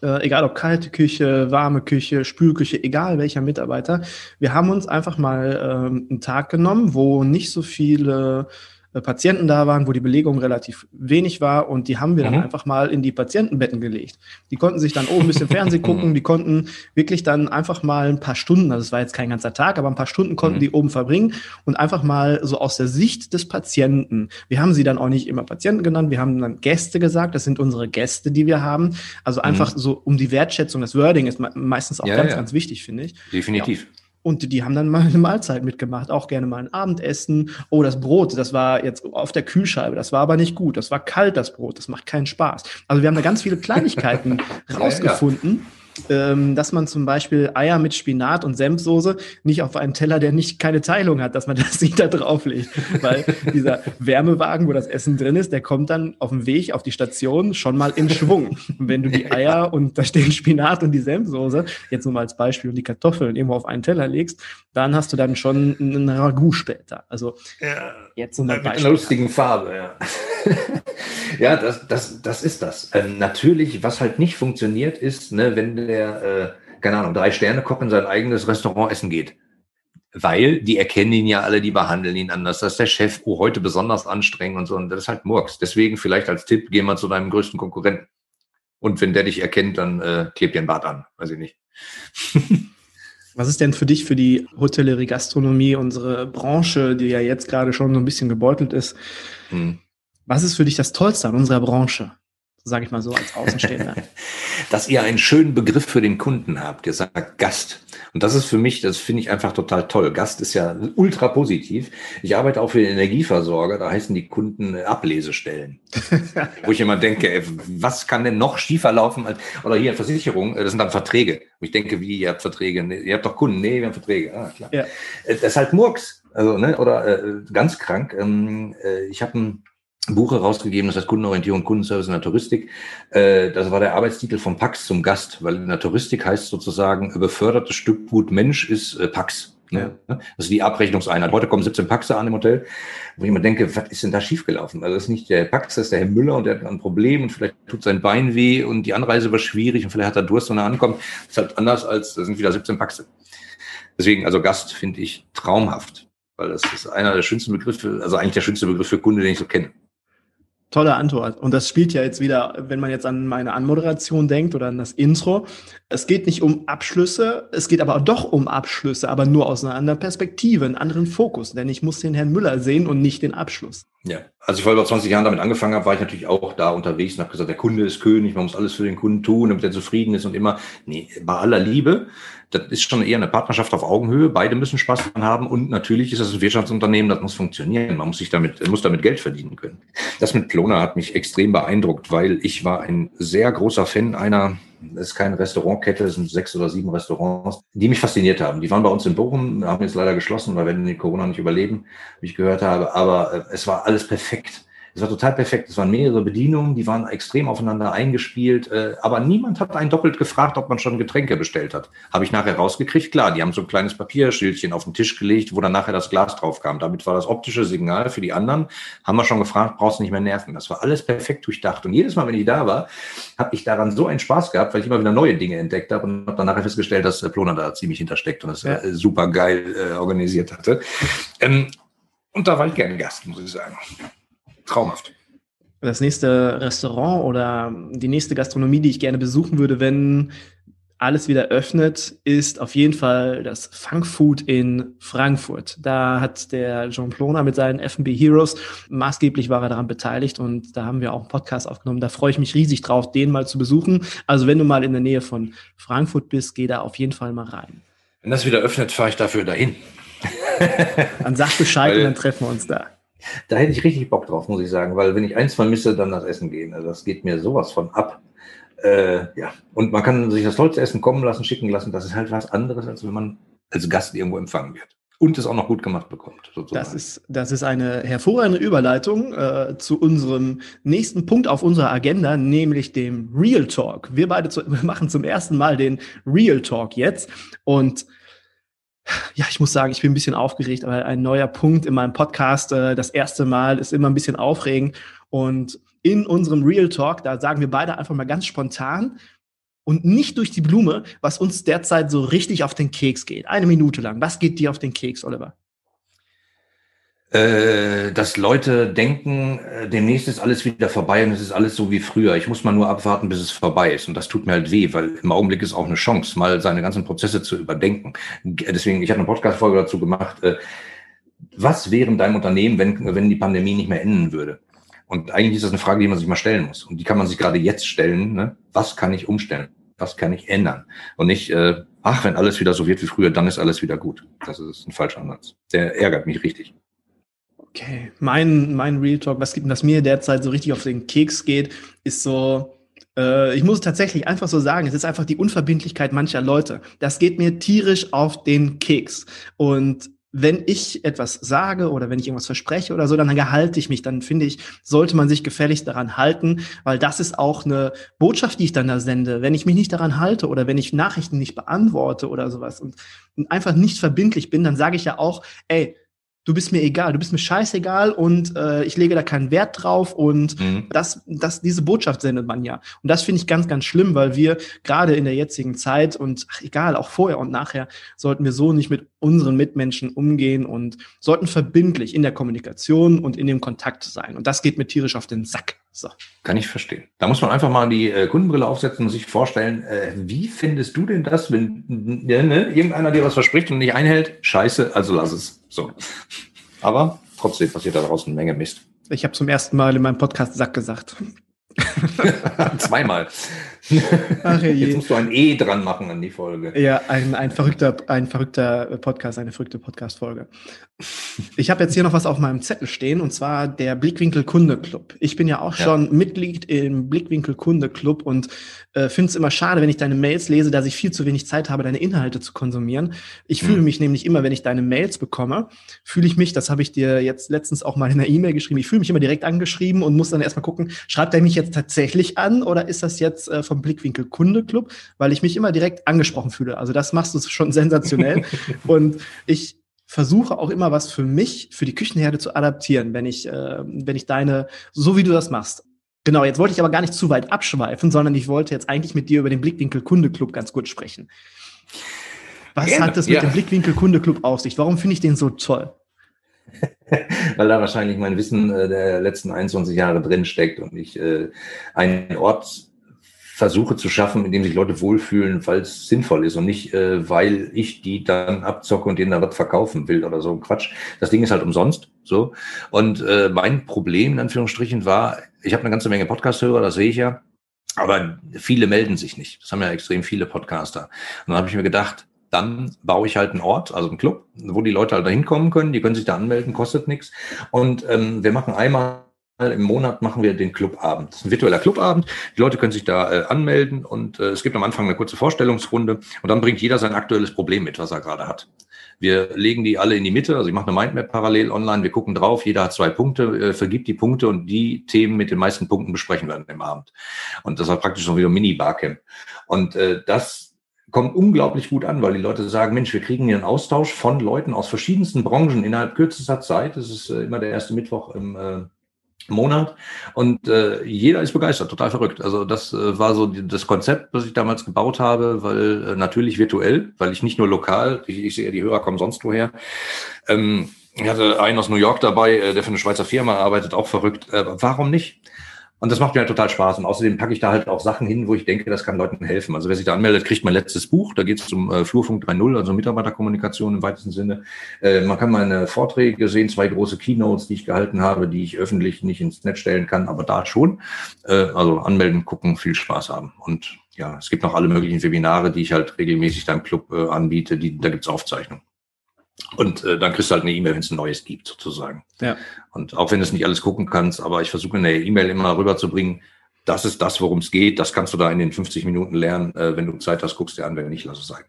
äh, egal ob kalte Küche, warme Küche, Spülküche, egal welcher Mitarbeiter. Wir haben uns einfach mal ähm, einen Tag genommen, wo nicht so viele Patienten da waren, wo die Belegung relativ wenig war und die haben wir mhm. dann einfach mal in die Patientenbetten gelegt. Die konnten sich dann oben ein bisschen Fernsehen gucken, die konnten wirklich dann einfach mal ein paar Stunden, also es war jetzt kein ganzer Tag, aber ein paar Stunden konnten mhm. die oben verbringen und einfach mal so aus der Sicht des Patienten. Wir haben sie dann auch nicht immer Patienten genannt, wir haben dann Gäste gesagt, das sind unsere Gäste, die wir haben. Also einfach mhm. so um die Wertschätzung, das Wording ist meistens auch ja, ganz, ja. ganz wichtig, finde ich.
Definitiv.
Ja. Und die haben dann mal eine Mahlzeit mitgemacht, auch gerne mal ein Abendessen. Oh, das Brot, das war jetzt auf der Kühlscheibe, das war aber nicht gut. Das war kalt, das Brot, das macht keinen Spaß. Also wir haben da ganz viele Kleinigkeiten rausgefunden. Ja, ja dass man zum Beispiel Eier mit Spinat und Senfsoße nicht auf einen Teller, der nicht keine Teilung hat, dass man das nicht da drauflegt. Weil dieser Wärmewagen, wo das Essen drin ist, der kommt dann auf dem Weg auf die Station schon mal in Schwung. Und wenn du die Eier und da stehen Spinat und die Senfsoße, jetzt nur mal als Beispiel, und die Kartoffeln irgendwo auf einen Teller legst, dann hast du dann schon einen Ragout später. Also
ja, jetzt so ein Beispiel. Mit einer lustigen Farbe, ja. ja, das, das, das ist das. Ähm, natürlich, was halt nicht funktioniert, ist, ne, wenn der, äh, keine Ahnung, drei Sterne Koch in sein eigenes Restaurant essen geht. Weil die erkennen ihn ja alle, die behandeln ihn anders. Das ist der Chef, oh, heute besonders anstrengend und so. Und das ist halt Murks. Deswegen vielleicht als Tipp, geh mal zu deinem größten Konkurrenten. Und wenn der dich erkennt, dann äh, klebt dir ein Bart an. Weiß ich nicht.
Was ist denn für dich, für die Hotellerie, Gastronomie, unsere Branche, die ja jetzt gerade schon so ein bisschen gebeutelt ist, hm. was ist für dich das Tollste an unserer Branche? Sage ich mal so als Außenstehender.
Dass ihr einen schönen Begriff für den Kunden habt. Ihr sagt Gast. Und das ist für mich, das finde ich einfach total toll. Gast ist ja ultra positiv. Ich arbeite auch für den Energieversorger, da heißen die Kunden Ablesestellen. Wo ich immer denke, ey, was kann denn noch schiefer laufen? Als, oder hier Versicherung, äh, das sind dann Verträge. Wo ich denke, wie, ihr habt Verträge? Nee, ihr habt doch Kunden. Nee, wir haben Verträge. Ah, klar. Ja. Äh, das ist halt Murks. Also, ne, oder äh, ganz krank. Ähm, äh, ich habe ein Buch herausgegeben, das heißt Kundenorientierung, Kundenservice in der Touristik. Äh, das war der Arbeitstitel vom Pax zum Gast, weil in der Touristik heißt sozusagen, befördertes Stück gut Mensch ist äh, Pax. Ne? Ja. Das ist die Abrechnungseinheit. Heute kommen 17 Paxe an im Hotel, wo ich immer denke, was ist denn da schiefgelaufen? Also das ist nicht der Pax, das ist der Herr Müller und der hat ein Problem und vielleicht tut sein Bein weh und die Anreise war schwierig und vielleicht hat er Durst, wenn er ankommt. Das ist halt anders als, da sind wieder 17 Paxe. Deswegen, also Gast finde ich traumhaft, weil das ist einer der schönsten Begriffe, also eigentlich der schönste Begriff für Kunde, den ich so kenne.
Tolle Antwort. Und das spielt ja jetzt wieder, wenn man jetzt an meine Anmoderation denkt oder an das Intro. Es geht nicht um Abschlüsse, es geht aber doch um Abschlüsse, aber nur aus einer anderen Perspektive, einen anderen Fokus. Denn ich muss den Herrn Müller sehen und nicht den Abschluss.
Ja, als ich vor über 20 Jahren damit angefangen habe, war ich natürlich auch da unterwegs und habe gesagt, der Kunde ist König, man muss alles für den Kunden tun, damit er zufrieden ist und immer, nee, bei aller Liebe, das ist schon eher eine Partnerschaft auf Augenhöhe. Beide müssen Spaß dran haben und natürlich ist das ein Wirtschaftsunternehmen, das muss funktionieren. Man muss sich damit, muss damit Geld verdienen können. Das mit Plona hat mich extrem beeindruckt, weil ich war ein sehr großer Fan einer, das ist keine Restaurantkette, es sind sechs oder sieben Restaurants, die mich fasziniert haben. Die waren bei uns in Bochum, haben jetzt leider geschlossen, weil wir den Corona nicht überleben, wie ich gehört habe. Aber äh, es war alles perfekt es war total perfekt. Es waren mehrere Bedienungen, die waren extrem aufeinander eingespielt, äh, aber niemand hat einen doppelt gefragt, ob man schon Getränke bestellt hat. Habe ich nachher rausgekriegt. Klar, die haben so ein kleines Papierschildchen auf den Tisch gelegt, wo dann nachher das Glas drauf kam. Damit war das optische Signal für die anderen. Haben wir schon gefragt, brauchst du nicht mehr nerven. Das war alles perfekt durchdacht. Und jedes Mal, wenn ich da war, habe ich daran so einen Spaß gehabt, weil ich immer wieder neue Dinge entdeckt habe und habe dann nachher festgestellt, dass äh, Plona da ziemlich hintersteckt und das ja. äh, super geil äh, organisiert hatte. Ähm, und da war ich gern Gast, muss ich sagen traumhaft.
Das nächste Restaurant oder die nächste Gastronomie, die ich gerne besuchen würde, wenn alles wieder öffnet, ist auf jeden Fall das Funkfood in Frankfurt. Da hat der Jean Plona mit seinen F&B Heroes maßgeblich war er daran beteiligt und da haben wir auch einen Podcast aufgenommen. Da freue ich mich riesig drauf, den mal zu besuchen. Also wenn du mal in der Nähe von Frankfurt bist, geh da auf jeden Fall mal rein.
Wenn das wieder öffnet, fahre ich dafür dahin.
dann sag Bescheid und dann treffen wir uns da.
Da hätte ich richtig Bock drauf, muss ich sagen, weil wenn ich eins vermisse, dann das Essen gehen. Also das geht mir sowas von ab. Äh, ja, und man kann sich das tollste Essen kommen lassen, schicken lassen. Das ist halt was anderes, als wenn man als Gast irgendwo empfangen wird und es auch noch gut gemacht bekommt.
Sozusagen. Das ist, das ist eine hervorragende Überleitung äh, zu unserem nächsten Punkt auf unserer Agenda, nämlich dem Real Talk. Wir beide zu, wir machen zum ersten Mal den Real Talk jetzt und ja, ich muss sagen, ich bin ein bisschen aufgeregt, aber ein neuer Punkt in meinem Podcast, äh, das erste Mal, ist immer ein bisschen aufregend. Und in unserem Real Talk, da sagen wir beide einfach mal ganz spontan und nicht durch die Blume, was uns derzeit so richtig auf den Keks geht. Eine Minute lang. Was geht dir auf den Keks, Oliver?
Äh, dass Leute denken, äh, demnächst ist alles wieder vorbei und es ist alles so wie früher. Ich muss mal nur abwarten, bis es vorbei ist. Und das tut mir halt weh, weil im Augenblick ist auch eine Chance, mal seine ganzen Prozesse zu überdenken. Deswegen, ich habe eine Podcast-Folge dazu gemacht. Äh, was wäre in deinem Unternehmen, wenn, wenn die Pandemie nicht mehr enden würde? Und eigentlich ist das eine Frage, die man sich mal stellen muss. Und die kann man sich gerade jetzt stellen. Ne? Was kann ich umstellen? Was kann ich ändern? Und nicht, äh, ach, wenn alles wieder so wird wie früher, dann ist alles wieder gut. Das ist ein falscher Ansatz. Der ärgert mich richtig.
Okay, mein, mein Real Talk, was gibt das mir derzeit so richtig auf den Keks geht, ist so, äh, ich muss tatsächlich einfach so sagen, es ist einfach die Unverbindlichkeit mancher Leute. Das geht mir tierisch auf den Keks. Und wenn ich etwas sage oder wenn ich irgendwas verspreche oder so, dann gehalte ich mich. Dann finde ich, sollte man sich gefälligst daran halten, weil das ist auch eine Botschaft, die ich dann da sende. Wenn ich mich nicht daran halte oder wenn ich Nachrichten nicht beantworte oder sowas und einfach nicht verbindlich bin, dann sage ich ja auch, ey, du bist mir egal, du bist mir scheißegal und äh, ich lege da keinen Wert drauf und mhm. das, das, diese Botschaft sendet man ja. Und das finde ich ganz, ganz schlimm, weil wir gerade in der jetzigen Zeit und ach, egal, auch vorher und nachher, sollten wir so nicht mit unseren Mitmenschen umgehen und sollten verbindlich in der Kommunikation und in dem Kontakt sein. Und das geht mir tierisch auf den Sack. So.
Kann ich verstehen. Da muss man einfach mal die äh, Kundenbrille aufsetzen und sich vorstellen, äh, wie findest du denn das, wenn ne, irgendeiner dir was verspricht und nicht einhält? Scheiße, also lass es. So. Aber trotzdem passiert da draußen eine Menge Mist.
Ich habe zum ersten Mal in meinem Podcast Sack gesagt.
Zweimal. Ach, Jetzt musst du ein E dran machen an die Folge.
Ja, ein, ein verrückter, ein verrückter Podcast, eine verrückte Podcast-Folge. Ich habe jetzt hier noch was auf meinem Zettel stehen und zwar der Blickwinkel Kunde Club. Ich bin ja auch ja. schon Mitglied im Blickwinkel Kunde Club und äh, finde es immer schade, wenn ich deine Mails lese, dass ich viel zu wenig Zeit habe, deine Inhalte zu konsumieren. Ich fühle hm. mich nämlich immer, wenn ich deine Mails bekomme, fühle ich mich, das habe ich dir jetzt letztens auch mal in einer E-Mail geschrieben, ich fühle mich immer direkt angeschrieben und muss dann erstmal gucken, schreibt er mich jetzt tatsächlich an oder ist das jetzt äh, vom Blickwinkel Kunde Club, weil ich mich immer direkt angesprochen fühle. Also das machst du schon sensationell. und ich versuche auch immer was für mich, für die Küchenherde zu adaptieren, wenn ich, äh, wenn ich deine, so wie du das machst. Genau, jetzt wollte ich aber gar nicht zu weit abschweifen, sondern ich wollte jetzt eigentlich mit dir über den Blickwinkel Kunde Club ganz kurz sprechen. Was Gerne, hat es mit ja. dem Blickwinkel Kunde Club auf sich? Warum finde ich den so toll?
Weil da wahrscheinlich mein Wissen äh, der letzten 21 Jahre drin steckt und ich äh, einen Ort versuche zu schaffen, in dem sich Leute wohlfühlen, weil es sinnvoll ist und nicht, äh, weil ich die dann abzocke und denen da was verkaufen will oder so Quatsch. Das Ding ist halt umsonst. So. Und äh, mein Problem in Anführungsstrichen war, ich habe eine ganze Menge Podcast-Hörer, das sehe ich ja, aber viele melden sich nicht. Das haben ja extrem viele Podcaster. Und dann habe ich mir gedacht, dann baue ich halt einen Ort, also einen Club, wo die Leute halt da hinkommen können, die können sich da anmelden, kostet nichts. Und ähm, wir machen einmal im Monat machen wir den Clubabend. Das ist ein virtueller Clubabend. Die Leute können sich da äh, anmelden und äh, es gibt am Anfang eine kurze Vorstellungsrunde und dann bringt jeder sein aktuelles Problem mit, was er gerade hat. Wir legen die alle in die Mitte, also ich mache eine Mindmap parallel online, wir gucken drauf, jeder hat zwei Punkte, äh, vergibt die Punkte und die Themen mit den meisten Punkten besprechen wir dann im Abend. Und das war praktisch so wie ein Mini-Barcamp. Und äh, das kommt unglaublich gut an, weil die Leute sagen, Mensch, wir kriegen hier einen Austausch von Leuten aus verschiedensten Branchen innerhalb kürzester Zeit. Das ist äh, immer der erste Mittwoch im äh, Monat und äh, jeder ist begeistert, total verrückt. Also das äh, war so die, das Konzept, was ich damals gebaut habe, weil äh, natürlich virtuell, weil ich nicht nur lokal, ich, ich sehe, die Hörer kommen sonst woher. Ähm, ich hatte einen aus New York dabei, äh, der für eine Schweizer Firma arbeitet, auch verrückt. Äh, warum nicht? Und das macht mir halt total Spaß. Und außerdem packe ich da halt auch Sachen hin, wo ich denke, das kann Leuten helfen. Also wer sich da anmeldet, kriegt mein letztes Buch. Da geht es um äh, Flurfunk 3.0, also Mitarbeiterkommunikation im weitesten Sinne. Äh, man kann meine Vorträge sehen, zwei große Keynotes, die ich gehalten habe, die ich öffentlich nicht ins Netz stellen kann, aber da schon. Äh, also anmelden, gucken, viel Spaß haben. Und ja, es gibt noch alle möglichen Webinare, die ich halt regelmäßig da im Club äh, anbiete. Die, da gibt's Aufzeichnungen. Und äh, dann kriegst du halt eine E-Mail, wenn es ein neues gibt, sozusagen. Ja. Und auch wenn du es nicht alles gucken kannst, aber ich versuche in der E-Mail immer rüberzubringen, das ist das, worum es geht. Das kannst du da in den 50 Minuten lernen. Äh, wenn du Zeit hast, guckst dir an, wenn nicht, lass es sein.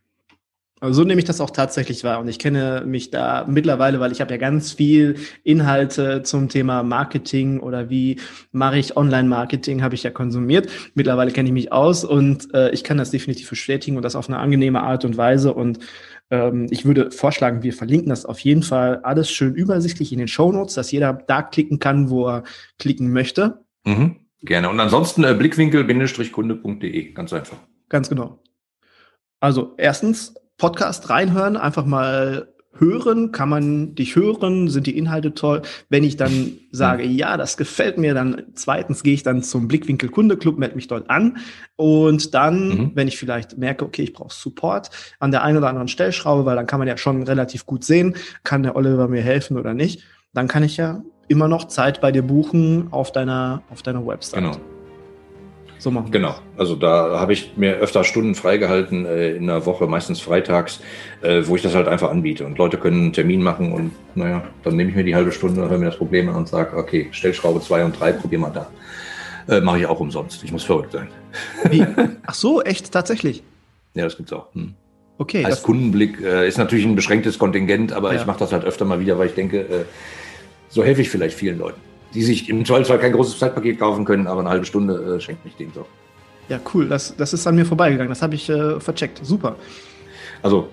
Also so nehme ich das auch tatsächlich wahr. Und ich kenne mich da mittlerweile, weil ich habe ja ganz viel Inhalte zum Thema Marketing oder wie mache ich Online-Marketing, habe ich ja konsumiert. Mittlerweile kenne ich mich aus und äh, ich kann das definitiv bestätigen und das auf eine angenehme Art und Weise. Und ich würde vorschlagen, wir verlinken das auf jeden Fall alles schön übersichtlich in den Show Notes, dass jeder da klicken kann, wo er klicken möchte.
Mhm, gerne. Und ansonsten äh, blickwinkel-kunde.de, ganz einfach.
Ganz genau. Also erstens Podcast reinhören, einfach mal hören, kann man dich hören, sind die Inhalte toll. Wenn ich dann sage, ja, das gefällt mir, dann zweitens gehe ich dann zum Blickwinkel Kunde Club, melde mich dort an und dann, mhm. wenn ich vielleicht merke, okay, ich brauche Support an der einen oder anderen Stellschraube, weil dann kann man ja schon relativ gut sehen, kann der Oliver mir helfen oder nicht, dann kann ich ja immer noch Zeit bei dir buchen auf deiner auf deiner Website.
Genau. So machen Genau. Also da habe ich mir öfter Stunden freigehalten äh, in der Woche, meistens freitags, äh, wo ich das halt einfach anbiete. Und Leute können einen Termin machen und naja, dann nehme ich mir die halbe Stunde, höre mir das Problem an und sage, okay, Stellschraube 2 und 3, probier mal da. Äh, Mache ich auch umsonst. Ich muss verrückt sein.
Wie? Ach so, echt, tatsächlich?
Ja, das gibt's auch. Hm. Okay. Als Kundenblick äh, ist natürlich ein beschränktes Kontingent, aber ja. ich mache das halt öfter mal wieder, weil ich denke, äh, so helfe ich vielleicht vielen Leuten die sich im Zweifelsfall kein großes Zeitpaket kaufen können, aber eine halbe Stunde äh, schenkt mich den so.
Ja, cool. Das, das ist an mir vorbeigegangen. Das habe ich äh, vercheckt. Super.
Also,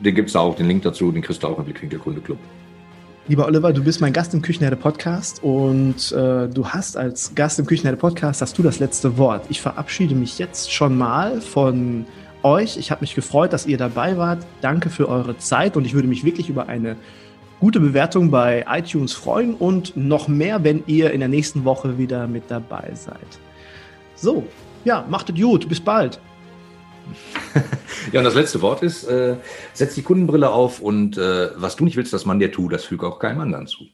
den gibt es da auch, den Link dazu, den kriegst du auch im Blickwinkel Kunde Club.
Lieber Oliver, du bist mein Gast im Küchenherde Podcast und äh, du hast als Gast im Küchenherde Podcast hast du das letzte Wort. Ich verabschiede mich jetzt schon mal von euch. Ich habe mich gefreut, dass ihr dabei wart. Danke für eure Zeit und ich würde mich wirklich über eine gute Bewertung bei iTunes freuen und noch mehr, wenn ihr in der nächsten Woche wieder mit dabei seid. So, ja, macht es gut, bis bald.
ja, und das letzte Wort ist, äh, setz die Kundenbrille auf und äh, was du nicht willst, dass man dir tut, das füge auch keinem anderen zu.